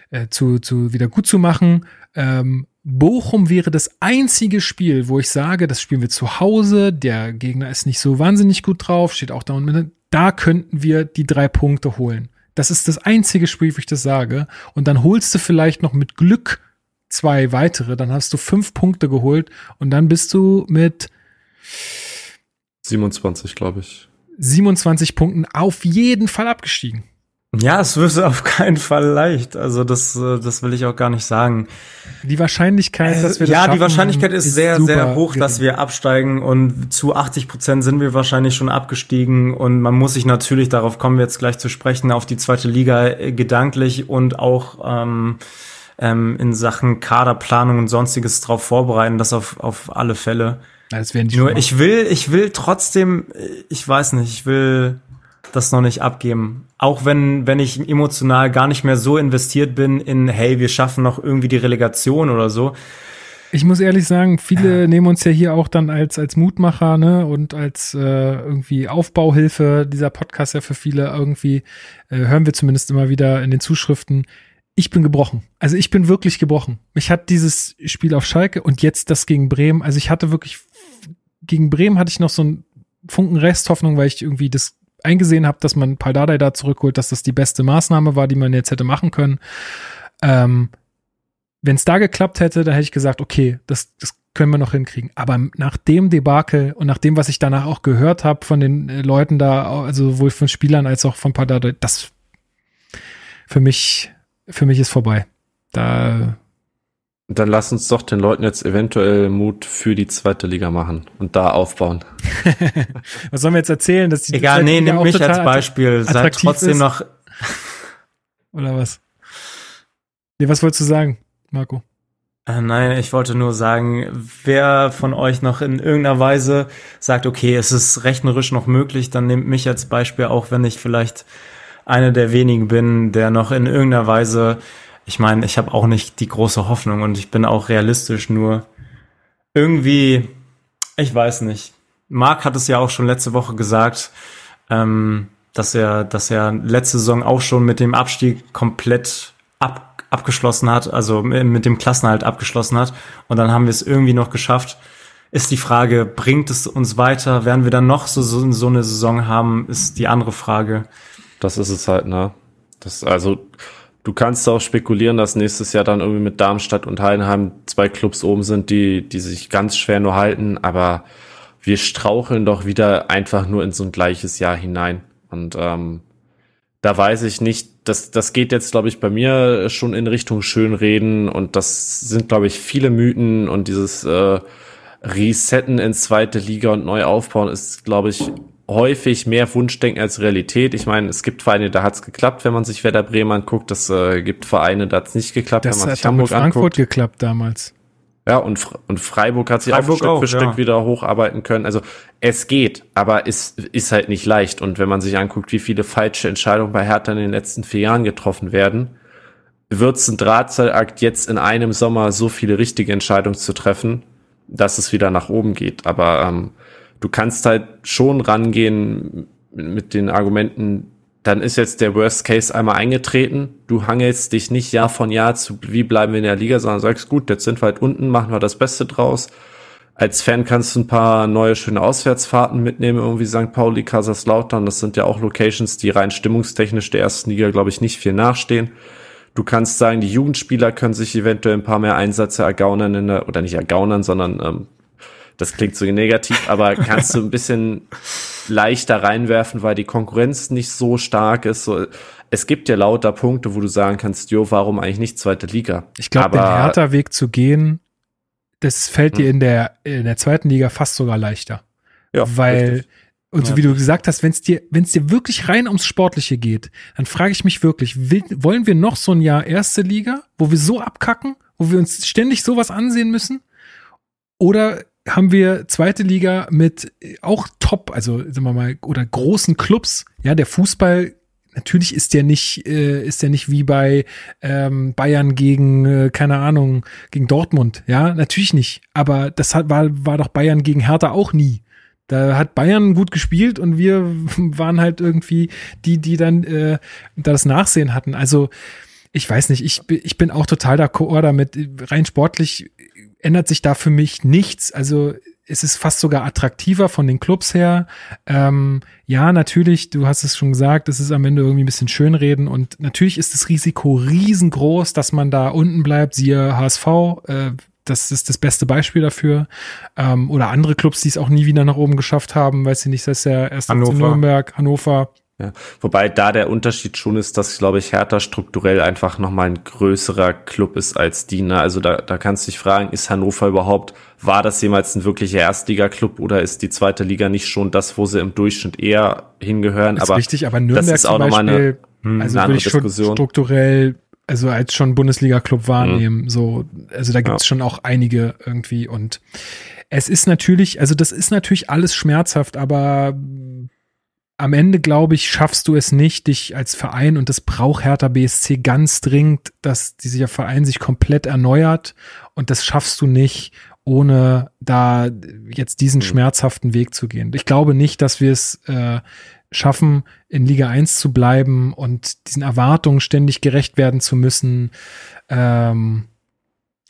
äh, zu, zu wieder gut zu machen. Ähm, Bochum wäre das einzige Spiel, wo ich sage, das spielen wir zu Hause, der Gegner ist nicht so wahnsinnig gut drauf, steht auch da unten. Da könnten wir die drei Punkte holen. Das ist das einzige Spiel, wo ich das sage. Und dann holst du vielleicht noch mit Glück zwei weitere, dann hast du fünf Punkte geholt und dann bist du mit 27, glaube ich. 27 Punkten auf jeden Fall abgestiegen. Ja, es wird auf keinen Fall leicht. Also das, äh, das will ich auch gar nicht sagen. Die Wahrscheinlichkeit, dass wir das Ja, die Wahrscheinlichkeit ist, ist sehr, sehr hoch, gering. dass wir absteigen und zu 80 Prozent sind wir wahrscheinlich schon abgestiegen und man muss sich natürlich, darauf kommen wir jetzt gleich zu sprechen, auf die zweite Liga äh, gedanklich und auch ähm, ähm, in Sachen Kaderplanung und sonstiges drauf vorbereiten, das auf, auf alle Fälle. Das werden die Nur ich will, ich will trotzdem, ich weiß nicht, ich will das noch nicht abgeben. Auch wenn, wenn ich emotional gar nicht mehr so investiert bin in, hey, wir schaffen noch irgendwie die Relegation oder so. Ich muss ehrlich sagen, viele ja. nehmen uns ja hier auch dann als, als Mutmacher, ne, und als äh, irgendwie Aufbauhilfe. Dieser Podcast ja für viele irgendwie, äh, hören wir zumindest immer wieder in den Zuschriften ich bin gebrochen. Also ich bin wirklich gebrochen. Mich hat dieses Spiel auf Schalke und jetzt das gegen Bremen. Also ich hatte wirklich, gegen Bremen hatte ich noch so einen Funken Resthoffnung, weil ich irgendwie das eingesehen habe, dass man Paldadei da zurückholt, dass das die beste Maßnahme war, die man jetzt hätte machen können. Ähm, Wenn es da geklappt hätte, dann hätte ich gesagt, okay, das, das können wir noch hinkriegen. Aber nach dem Debakel und nach dem, was ich danach auch gehört habe von den äh, Leuten da, also sowohl von Spielern als auch von Paldadei, das für mich für mich ist vorbei. Da. Dann lass uns doch den Leuten jetzt eventuell Mut für die zweite Liga machen und da aufbauen. Was sollen wir jetzt erzählen, dass die Egal, nee, nimm mich als Beispiel. Seid trotzdem ist? noch. Oder was? Nee, was wolltest du sagen, Marco? Äh, nein, ich wollte nur sagen, wer von euch noch in irgendeiner Weise sagt, okay, es ist rechnerisch noch möglich, dann nehmt mich als Beispiel, auch wenn ich vielleicht einer der wenigen bin, der noch in irgendeiner Weise, ich meine, ich habe auch nicht die große Hoffnung und ich bin auch realistisch, nur irgendwie, ich weiß nicht. Marc hat es ja auch schon letzte Woche gesagt, ähm, dass er, dass er letzte Saison auch schon mit dem Abstieg komplett ab, abgeschlossen hat, also mit dem Klassenhalt abgeschlossen hat. Und dann haben wir es irgendwie noch geschafft. Ist die Frage, bringt es uns weiter? Werden wir dann noch so, so, so eine Saison haben, ist die andere Frage. Das ist es halt, ne? Das, also, du kannst auch spekulieren, dass nächstes Jahr dann irgendwie mit Darmstadt und Heidenheim zwei Clubs oben sind, die, die sich ganz schwer nur halten, aber wir straucheln doch wieder einfach nur in so ein gleiches Jahr hinein. Und ähm, da weiß ich nicht, das, das geht jetzt, glaube ich, bei mir schon in Richtung Schönreden und das sind, glaube ich, viele Mythen und dieses äh, Resetten in zweite Liga und neu aufbauen ist, glaube ich, häufig mehr Wunschdenken als Realität. Ich meine, es gibt Vereine, da hat es geklappt, wenn man sich Werder Bremen anguckt. Es äh, gibt Vereine, da hat es nicht geklappt, das wenn man sich Hamburg mit Frankfurt anguckt. geklappt damals. Ja, und, und Freiburg hat sich Freiburg auch Stück auch, für Stück ja. wieder hocharbeiten können. Also es geht, aber es ist halt nicht leicht. Und wenn man sich anguckt, wie viele falsche Entscheidungen bei Hertha in den letzten vier Jahren getroffen werden, wird es ein Drahtseilakt, jetzt in einem Sommer so viele richtige Entscheidungen zu treffen, dass es wieder nach oben geht. Aber ähm, du kannst halt schon rangehen mit den Argumenten, dann ist jetzt der Worst Case einmal eingetreten. Du hangelst dich nicht Jahr von Jahr zu, wie bleiben wir in der Liga, sondern sagst, gut, jetzt sind wir halt unten, machen wir das Beste draus. Als Fan kannst du ein paar neue schöne Auswärtsfahrten mitnehmen, irgendwie St. Pauli, Kaiserslautern. Das sind ja auch Locations, die rein stimmungstechnisch der ersten Liga, glaube ich, nicht viel nachstehen. Du kannst sagen, die Jugendspieler können sich eventuell ein paar mehr Einsätze ergaunern in der, oder nicht ergaunern, sondern ähm, das klingt so negativ, aber kannst du ein bisschen leichter reinwerfen, weil die Konkurrenz nicht so stark ist. So, es gibt ja lauter Punkte, wo du sagen kannst, jo, warum eigentlich nicht zweite Liga? Ich glaube, den Hertha-Weg zu gehen, das fällt dir in der, in der zweiten Liga fast sogar leichter. Ja, weil, richtig. und so Ja. wie du gesagt hast, wenn es dir, wenn es dir wirklich rein ums Sportliche geht, dann frage ich mich wirklich, will, wollen wir noch so ein Jahr erste Liga, wo wir so abkacken, wo wir uns ständig sowas ansehen müssen? Oder haben wir zweite Liga mit äh, auch top, also sagen wir mal, oder großen Clubs, ja, der Fußball Natürlich ist der nicht, äh, ist der nicht wie bei ähm, Bayern gegen, äh, keine Ahnung, gegen Dortmund. Ja, natürlich nicht. Aber das hat, war, war doch Bayern gegen Hertha auch nie. Da hat Bayern gut gespielt und wir waren halt irgendwie die, die dann äh, da das Nachsehen hatten. Also ich weiß nicht, ich, ich bin auch total d'accord damit. Rein sportlich ändert sich da für mich nichts. Also es ist fast sogar attraktiver von den Clubs her. Ähm, ja, natürlich, du hast es schon gesagt, es ist am Ende irgendwie ein bisschen Schönreden und natürlich ist das Risiko riesengroß, dass man da unten bleibt, siehe HSV, äh, das ist das beste Beispiel dafür. Ähm, oder andere Clubs, die es auch nie wieder nach oben geschafft haben, weiß ich nicht, das ist ja erst Hannover. Nürnberg, Hannover. Ja. Wobei da der Unterschied schon ist, dass, glaube ich, Hertha strukturell einfach nochmal ein größerer Club ist als die. Ne? Also da, da kannst du dich fragen, ist Hannover überhaupt, war das jemals ein wirklicher Erstliga-Club oder ist die zweite Liga nicht schon das, wo sie im Durchschnitt eher hingehören? Ist aber richtig, aber Nürnberg das ist auch zum nochmal Beispiel, eine, also eine würde ich schon Diskussion. strukturell, also als schon Bundesliga-Club wahrnehmen. So, also da gibt's Ja. schon auch einige irgendwie und es ist natürlich, also das ist natürlich alles schmerzhaft, aber am Ende, glaube ich, schaffst du es nicht, dich als Verein, und das braucht Hertha BSC ganz dringend, dass dieser Verein sich komplett erneuert. Und das schaffst du nicht, ohne da jetzt diesen schmerzhaften Weg zu gehen. Ich glaube nicht, dass wir es äh, schaffen, in Liga 1 zu bleiben und diesen Erwartungen ständig gerecht werden zu müssen. Ähm,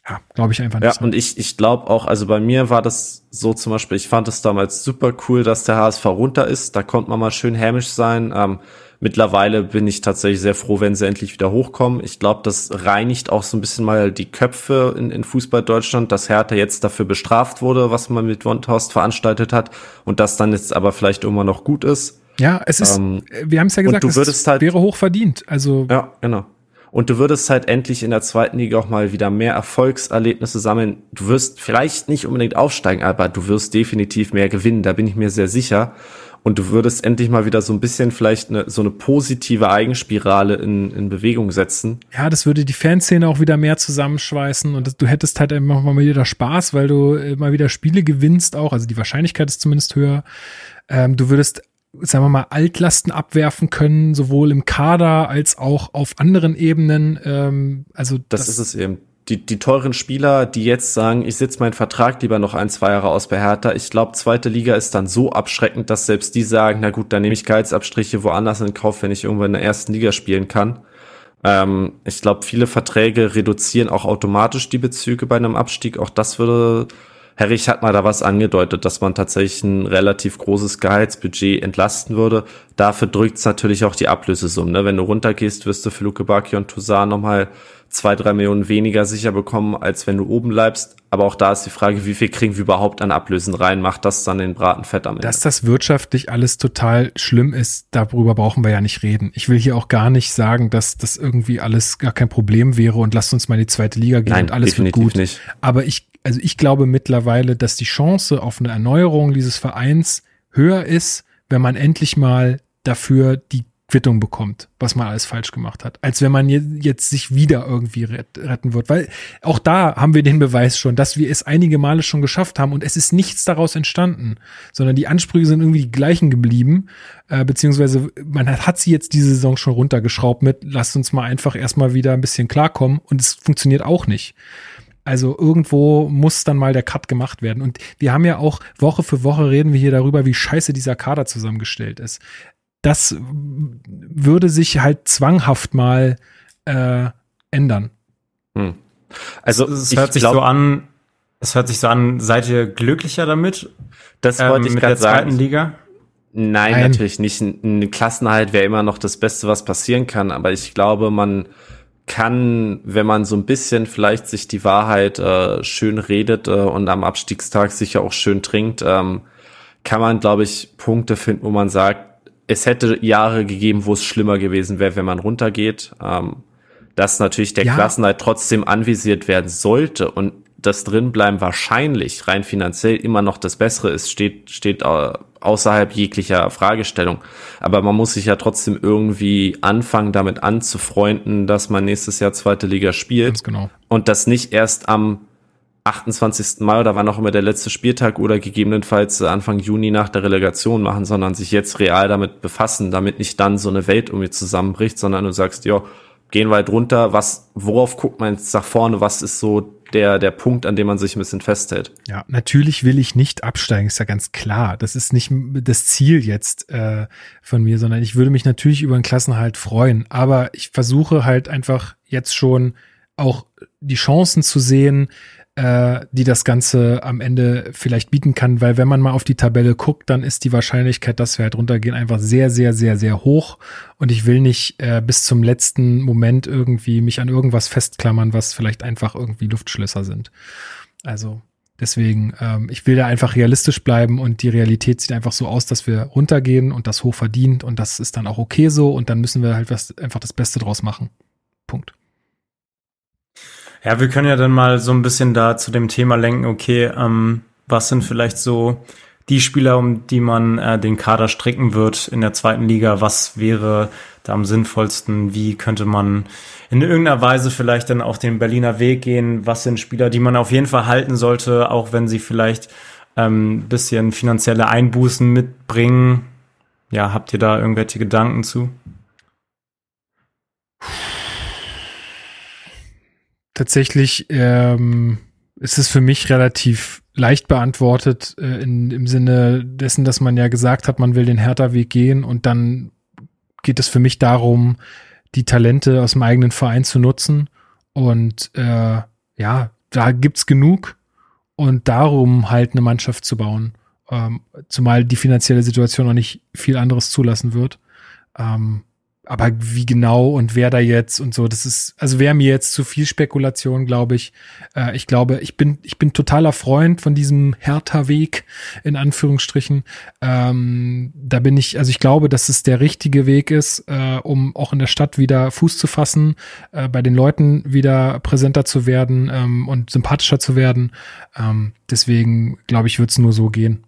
ja, glaube ich einfach nicht. Ja, so. und ich, ich glaube auch, also bei mir war das so zum Beispiel, ich fand es damals super cool, dass der HSV runter ist. Da konnte man mal schön hämisch sein. Ähm, mittlerweile bin ich tatsächlich sehr froh, wenn sie endlich wieder hochkommen. Ich glaube, das reinigt auch so ein bisschen mal die Köpfe in, in Fußball Deutschland, dass Hertha jetzt dafür bestraft wurde, was man mit Wondhorst veranstaltet hat und das dann jetzt aber vielleicht immer noch gut ist. Ja, es ist, Ähm, wir haben es ja gesagt, du es würdest halt- wäre hoch verdient. Also Ja, genau. Und du würdest halt endlich in der zweiten Liga auch mal wieder mehr Erfolgserlebnisse sammeln. Du wirst vielleicht nicht unbedingt aufsteigen, aber du wirst definitiv mehr gewinnen. Da bin ich mir sehr sicher. Und du würdest endlich mal wieder so ein bisschen vielleicht eine, so eine positive Eigenspirale in, in Bewegung setzen. ja, das würde die Fanszene auch wieder mehr zusammenschweißen und das, du hättest halt einfach mal wieder Spaß, weil du mal wieder Spiele gewinnst auch, also die Wahrscheinlichkeit ist zumindest höher. Ähm, du würdest, sagen wir mal, Altlasten abwerfen können, sowohl im Kader als auch auf anderen Ebenen. Ähm, also Das, ist es eben. Die, die teuren Spieler, die jetzt sagen, ich sitze meinen Vertrag lieber noch ein, zwei Jahre aus bei Hertha. Ich glaube, zweite Liga ist dann so abschreckend, dass selbst die sagen, na gut, dann nehme ich Gehaltsabstriche woanders in Kauf, wenn ich irgendwann in der ersten Liga spielen kann. Ähm, ich glaube, viele Verträge reduzieren auch automatisch die Bezüge bei einem Abstieg. Auch das würde, Herrich hat mal da was angedeutet, dass man tatsächlich ein relativ großes Gehaltsbudget entlasten würde. Dafür drückt es natürlich auch die Ablösesummen. Ne? Wenn du runtergehst, wirst du für Luke Bacchio und Toussaint nochmal zwei, drei Millionen weniger sicher bekommen, als wenn du oben bleibst. Aber auch da ist die Frage, wie viel kriegen wir überhaupt an Ablösen rein? Macht das dann den Braten fett am Ende? Dass das wirtschaftlich alles total schlimm ist, darüber brauchen wir ja nicht reden. Ich will hier auch gar nicht sagen, dass das irgendwie alles gar kein Problem wäre und lasst uns mal in die zweite Liga gehen Nein, und alles wird gut. nicht. Aber ich, also ich glaube mittlerweile, dass die Chance auf eine Erneuerung dieses Vereins höher ist, wenn man endlich mal dafür die Quittung bekommt, was man alles falsch gemacht hat, als wenn man je- jetzt sich wieder irgendwie ret- retten wird. Weil auch da haben wir den Beweis schon, dass wir es einige Male schon geschafft haben und es ist nichts daraus entstanden, sondern die Ansprüche sind irgendwie die gleichen geblieben, äh, beziehungsweise man hat, hat sie jetzt diese Saison schon runtergeschraubt mit, lasst uns mal einfach erstmal wieder ein bisschen klarkommen und es funktioniert auch nicht. Also irgendwo muss dann mal der Cut gemacht werden. Und wir haben ja auch Woche für Woche reden wir hier darüber, wie scheiße dieser Kader zusammengestellt ist. Das würde sich halt zwanghaft mal äh, ändern. Hm. Also, es hört sich glaub, so an, es hört sich so an, seid ihr glücklicher damit? das ähm, wollte ich mit gerade der zweiten sagen. Liga? Nein, Nein. natürlich nicht. Eine Klassenheit wäre immer noch das Beste, was passieren kann. Aber ich glaube, man kann, wenn man so ein bisschen vielleicht sich die Wahrheit äh, schön redet äh, und am Abstiegstag sicher auch schön trinkt, ähm, kann man, glaube ich, Punkte finden, wo man sagt, es hätte Jahre gegeben, wo es schlimmer gewesen wäre, wenn man runtergeht. Ähm, dass natürlich der Ja. Klassenheit trotzdem anvisiert werden sollte und das Drinbleiben wahrscheinlich rein finanziell immer noch das Bessere ist, steht, steht außerhalb jeglicher Fragestellung. Aber man muss sich ja trotzdem irgendwie anfangen, damit anzufreunden, dass man nächstes Jahr zweite Liga spielt. Ganz genau. Und das nicht erst am 28. Mai oder wann auch immer der letzte Spieltag oder gegebenenfalls Anfang Juni nach der Relegation machen, sondern sich jetzt real damit befassen, damit nicht dann so eine Welt um mir zusammenbricht, sondern du sagst, ja, gehen weit runter, was, worauf guckt man jetzt nach vorne, was ist so der, der Punkt, an dem man sich ein bisschen festhält. Ja, natürlich will ich nicht absteigen, ist ja ganz klar. Das ist nicht das Ziel jetzt äh, von mir, sondern ich würde mich natürlich über einen Klassenhalt freuen. Aber ich versuche halt einfach jetzt schon auch die Chancen zu sehen, äh, die das Ganze am Ende vielleicht bieten kann, weil wenn man mal auf die Tabelle guckt, dann ist die Wahrscheinlichkeit, dass wir halt runtergehen, einfach sehr, sehr, sehr, sehr hoch. Und ich will nicht äh, bis zum letzten Moment irgendwie mich an irgendwas festklammern, was vielleicht einfach irgendwie Luftschlösser sind. Also deswegen, ähm, ich will da einfach realistisch bleiben und die Realität sieht einfach so aus, dass wir runtergehen und das hoch verdient und das ist dann auch okay so und dann müssen wir halt was, einfach das Beste draus machen. Punkt. Ja, wir können ja dann mal so ein bisschen da zu dem Thema lenken, okay, ähm, was sind vielleicht so die Spieler, um die man äh, den Kader stricken wird in der zweiten Liga? Was wäre da am sinnvollsten? Wie könnte man in irgendeiner Weise vielleicht dann auf den Berliner Weg gehen? Was sind Spieler, die man auf jeden Fall halten sollte, auch wenn sie vielleicht ähm, bisschen finanzielle Einbußen mitbringen? Ja, habt ihr da irgendwelche Gedanken zu? Tatsächlich ähm, ist es für mich relativ leicht beantwortet äh, in, im Sinne dessen, dass man ja gesagt hat, man will den Hertha-Weg gehen und dann geht es für mich darum, die Talente aus dem eigenen Verein zu nutzen und äh, ja, da gibt's genug und darum halt eine Mannschaft zu bauen, ähm, zumal die finanzielle Situation auch nicht viel anderes zulassen wird. Ähm, aber wie genau und wer da jetzt und so, das ist, also wäre mir jetzt zu viel Spekulation, glaube ich. Äh, ich glaube, ich bin, ich bin totaler Freund von diesem Hertha-Weg, in Anführungsstrichen. Ähm, da bin ich, also ich glaube, dass es der richtige Weg ist, äh, um auch in der Stadt wieder Fuß zu fassen, äh, bei den Leuten wieder präsenter zu werden ähm, und sympathischer zu werden. Ähm, deswegen, glaube ich, wird es nur so gehen.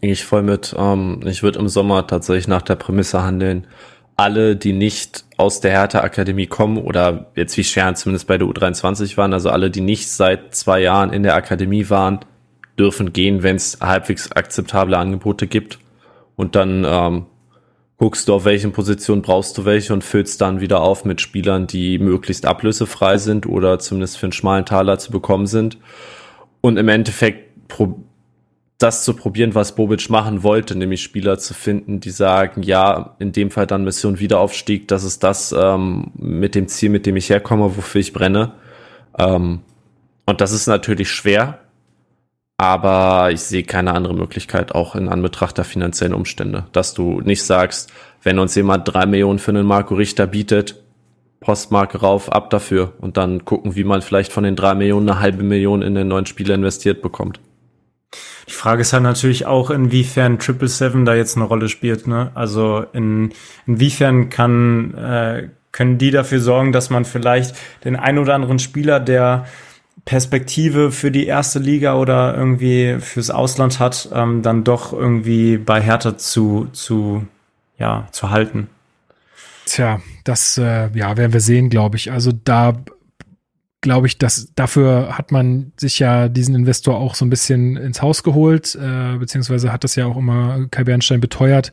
Ich voll mit. Ähm, ich würde im Sommer tatsächlich nach der Prämisse handeln. Alle, die nicht aus der Hertha-Akademie kommen oder jetzt wie Scheren zumindest bei der U23 waren, also alle, die nicht seit zwei Jahren in der Akademie waren, dürfen gehen, wenn es halbwegs akzeptable Angebote gibt. Und dann ähm, guckst du, auf welchen Positionen brauchst du welche und füllst dann wieder auf mit Spielern, die möglichst ablösefrei sind oder zumindest für einen schmalen Taler zu bekommen sind. Und im Endeffekt das zu probieren, was Bobic machen wollte, nämlich Spieler zu finden, die sagen, ja, in dem Fall dann Mission Wiederaufstieg, das ist das ähm, mit dem Ziel, mit dem ich herkomme, wofür ich brenne. Ähm, und das ist natürlich schwer, aber ich sehe keine andere Möglichkeit, auch in Anbetracht der finanziellen Umstände, dass du nicht sagst, wenn uns jemand drei Millionen für einen Marco Richter bietet, Postmarke rauf, ab dafür und dann gucken, wie man vielleicht von den drei Millionen eine halbe Million in den neuen Spieler investiert bekommt. Die Frage ist halt natürlich auch, inwiefern Triple Seven da jetzt eine Rolle spielt. Ne? Also in, inwiefern kann, äh, können die dafür sorgen, dass man vielleicht den ein oder anderen Spieler, der Perspektive für die erste Liga oder irgendwie fürs Ausland hat, ähm, dann doch irgendwie bei Hertha zu, zu, ja, zu halten. Tja, das äh, ja, werden wir sehen, glaube ich. Also da glaube ich, dass dafür hat man sich ja diesen Investor auch so ein bisschen ins Haus geholt, äh, beziehungsweise hat das ja auch immer Kai Bernstein beteuert,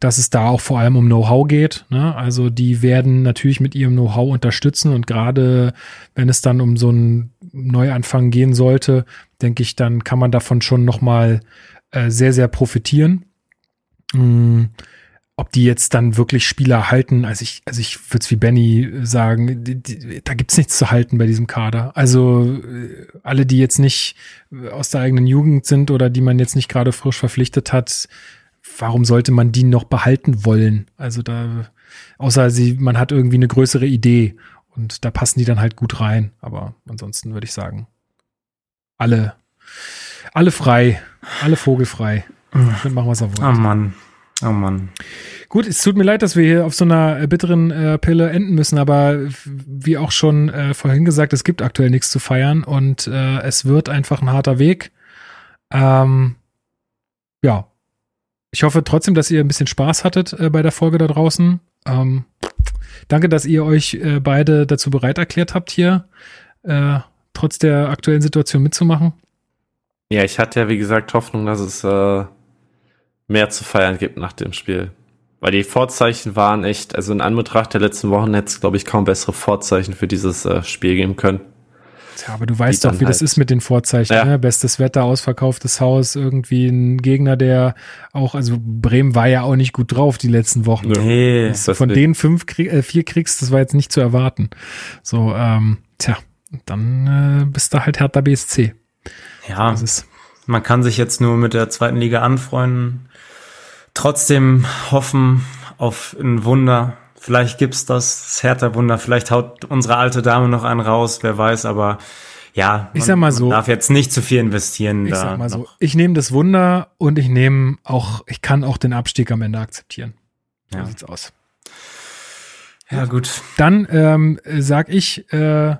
dass es da auch vor allem um Know-how geht. Ne? Also die werden natürlich mit ihrem Know-how unterstützen und gerade wenn es dann um so einen Neuanfang gehen sollte, denke ich, dann kann man davon schon nochmal äh, sehr, sehr profitieren. Mm ob die jetzt dann wirklich Spieler halten, also ich, also ich würde es wie Benny sagen, die, die, da gibt's nichts zu halten bei diesem Kader. Also äh, alle, die jetzt nicht aus der eigenen Jugend sind oder die man jetzt nicht gerade frisch verpflichtet hat, warum sollte man die noch behalten wollen? Also da, außer sie, man hat irgendwie eine größere Idee und da passen die dann halt gut rein. Aber ansonsten würde ich sagen, alle, alle frei, alle vogelfrei. Dann machen wir es auch wohl. Oh Mann. Oh Mann. Gut, es tut mir leid, dass wir hier auf so einer äh, bitteren äh, Pille enden müssen, aber wie auch schon äh, vorhin gesagt, es gibt aktuell nichts zu feiern und äh, es wird einfach ein harter Weg. Ähm, ja. Ich hoffe trotzdem, dass ihr ein bisschen Spaß hattet äh, bei der Folge da draußen. Ähm, danke, dass ihr euch äh, beide dazu bereit erklärt habt, hier äh, trotz der aktuellen Situation mitzumachen. Ja, ich hatte ja, wie gesagt, Hoffnung, dass es äh, mehr zu feiern gibt nach dem Spiel. Weil die Vorzeichen waren echt, also in Anbetracht der letzten Wochen hätte es, glaube ich, kaum bessere Vorzeichen für dieses äh, Spiel geben können. Tja, aber du weißt doch, wie halt. das ist mit den Vorzeichen. Ja. Ne? Bestes Wetter, ausverkauftes Haus, irgendwie ein Gegner, der auch, also Bremen war ja auch nicht gut drauf die letzten Wochen. Nee. Das Von nicht- denen fünf, krieg, äh, vier kriegst, das war jetzt nicht zu erwarten. So, ähm, tja, dann äh, bist du halt Hertha BSC. Ja, Das ist, man kann sich jetzt nur mit der zweiten Liga anfreunden. Trotzdem hoffen auf ein Wunder. Vielleicht gibt's das, das Hertha-Wunder. Vielleicht haut unsere alte Dame noch einen raus, wer weiß. Aber ja, Ich sag mal so- man darf jetzt nicht zu viel investieren. ich da sag mal so, noch. ich nehme das Wunder und ich nehme auch, ich kann auch den Abstieg am Ende akzeptieren. So Ja. sieht's aus. Ja, gut. Dann ähm, sag ich äh,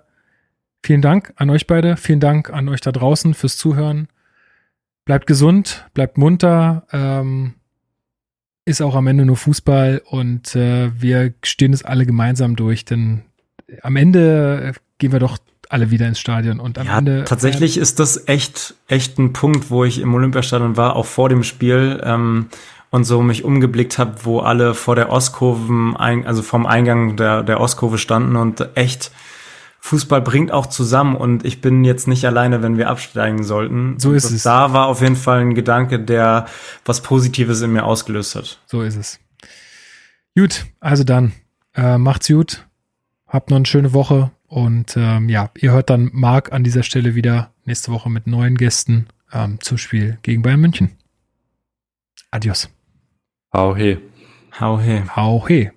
vielen Dank an euch beide, vielen Dank an euch da draußen fürs Zuhören. Bleibt gesund, bleibt munter, ähm, ist auch am Ende nur Fußball und äh, wir stehen es alle gemeinsam durch, denn am Ende äh, gehen wir doch alle wieder ins Stadion und am Ja, Ende tatsächlich ist das echt, echt ein Punkt, wo ich im Olympiastadion war, auch vor dem Spiel ähm, und so mich umgeblickt habe, wo alle vor der Ostkurven, also vom Eingang der, der Ostkurve standen und echt Fußball bringt auch zusammen und ich bin jetzt nicht alleine, wenn wir absteigen sollten. So ist das, es. Da war auf jeden Fall ein Gedanke, der was Positives in mir ausgelöst hat. so ist es. Gut, also dann äh, macht's gut, habt noch eine schöne Woche und ähm, ja, ihr hört dann Marc an dieser Stelle wieder nächste Woche mit neuen Gästen ähm, zum Spiel gegen Bayern München. Adios. Hau he. Hau he. Hau he.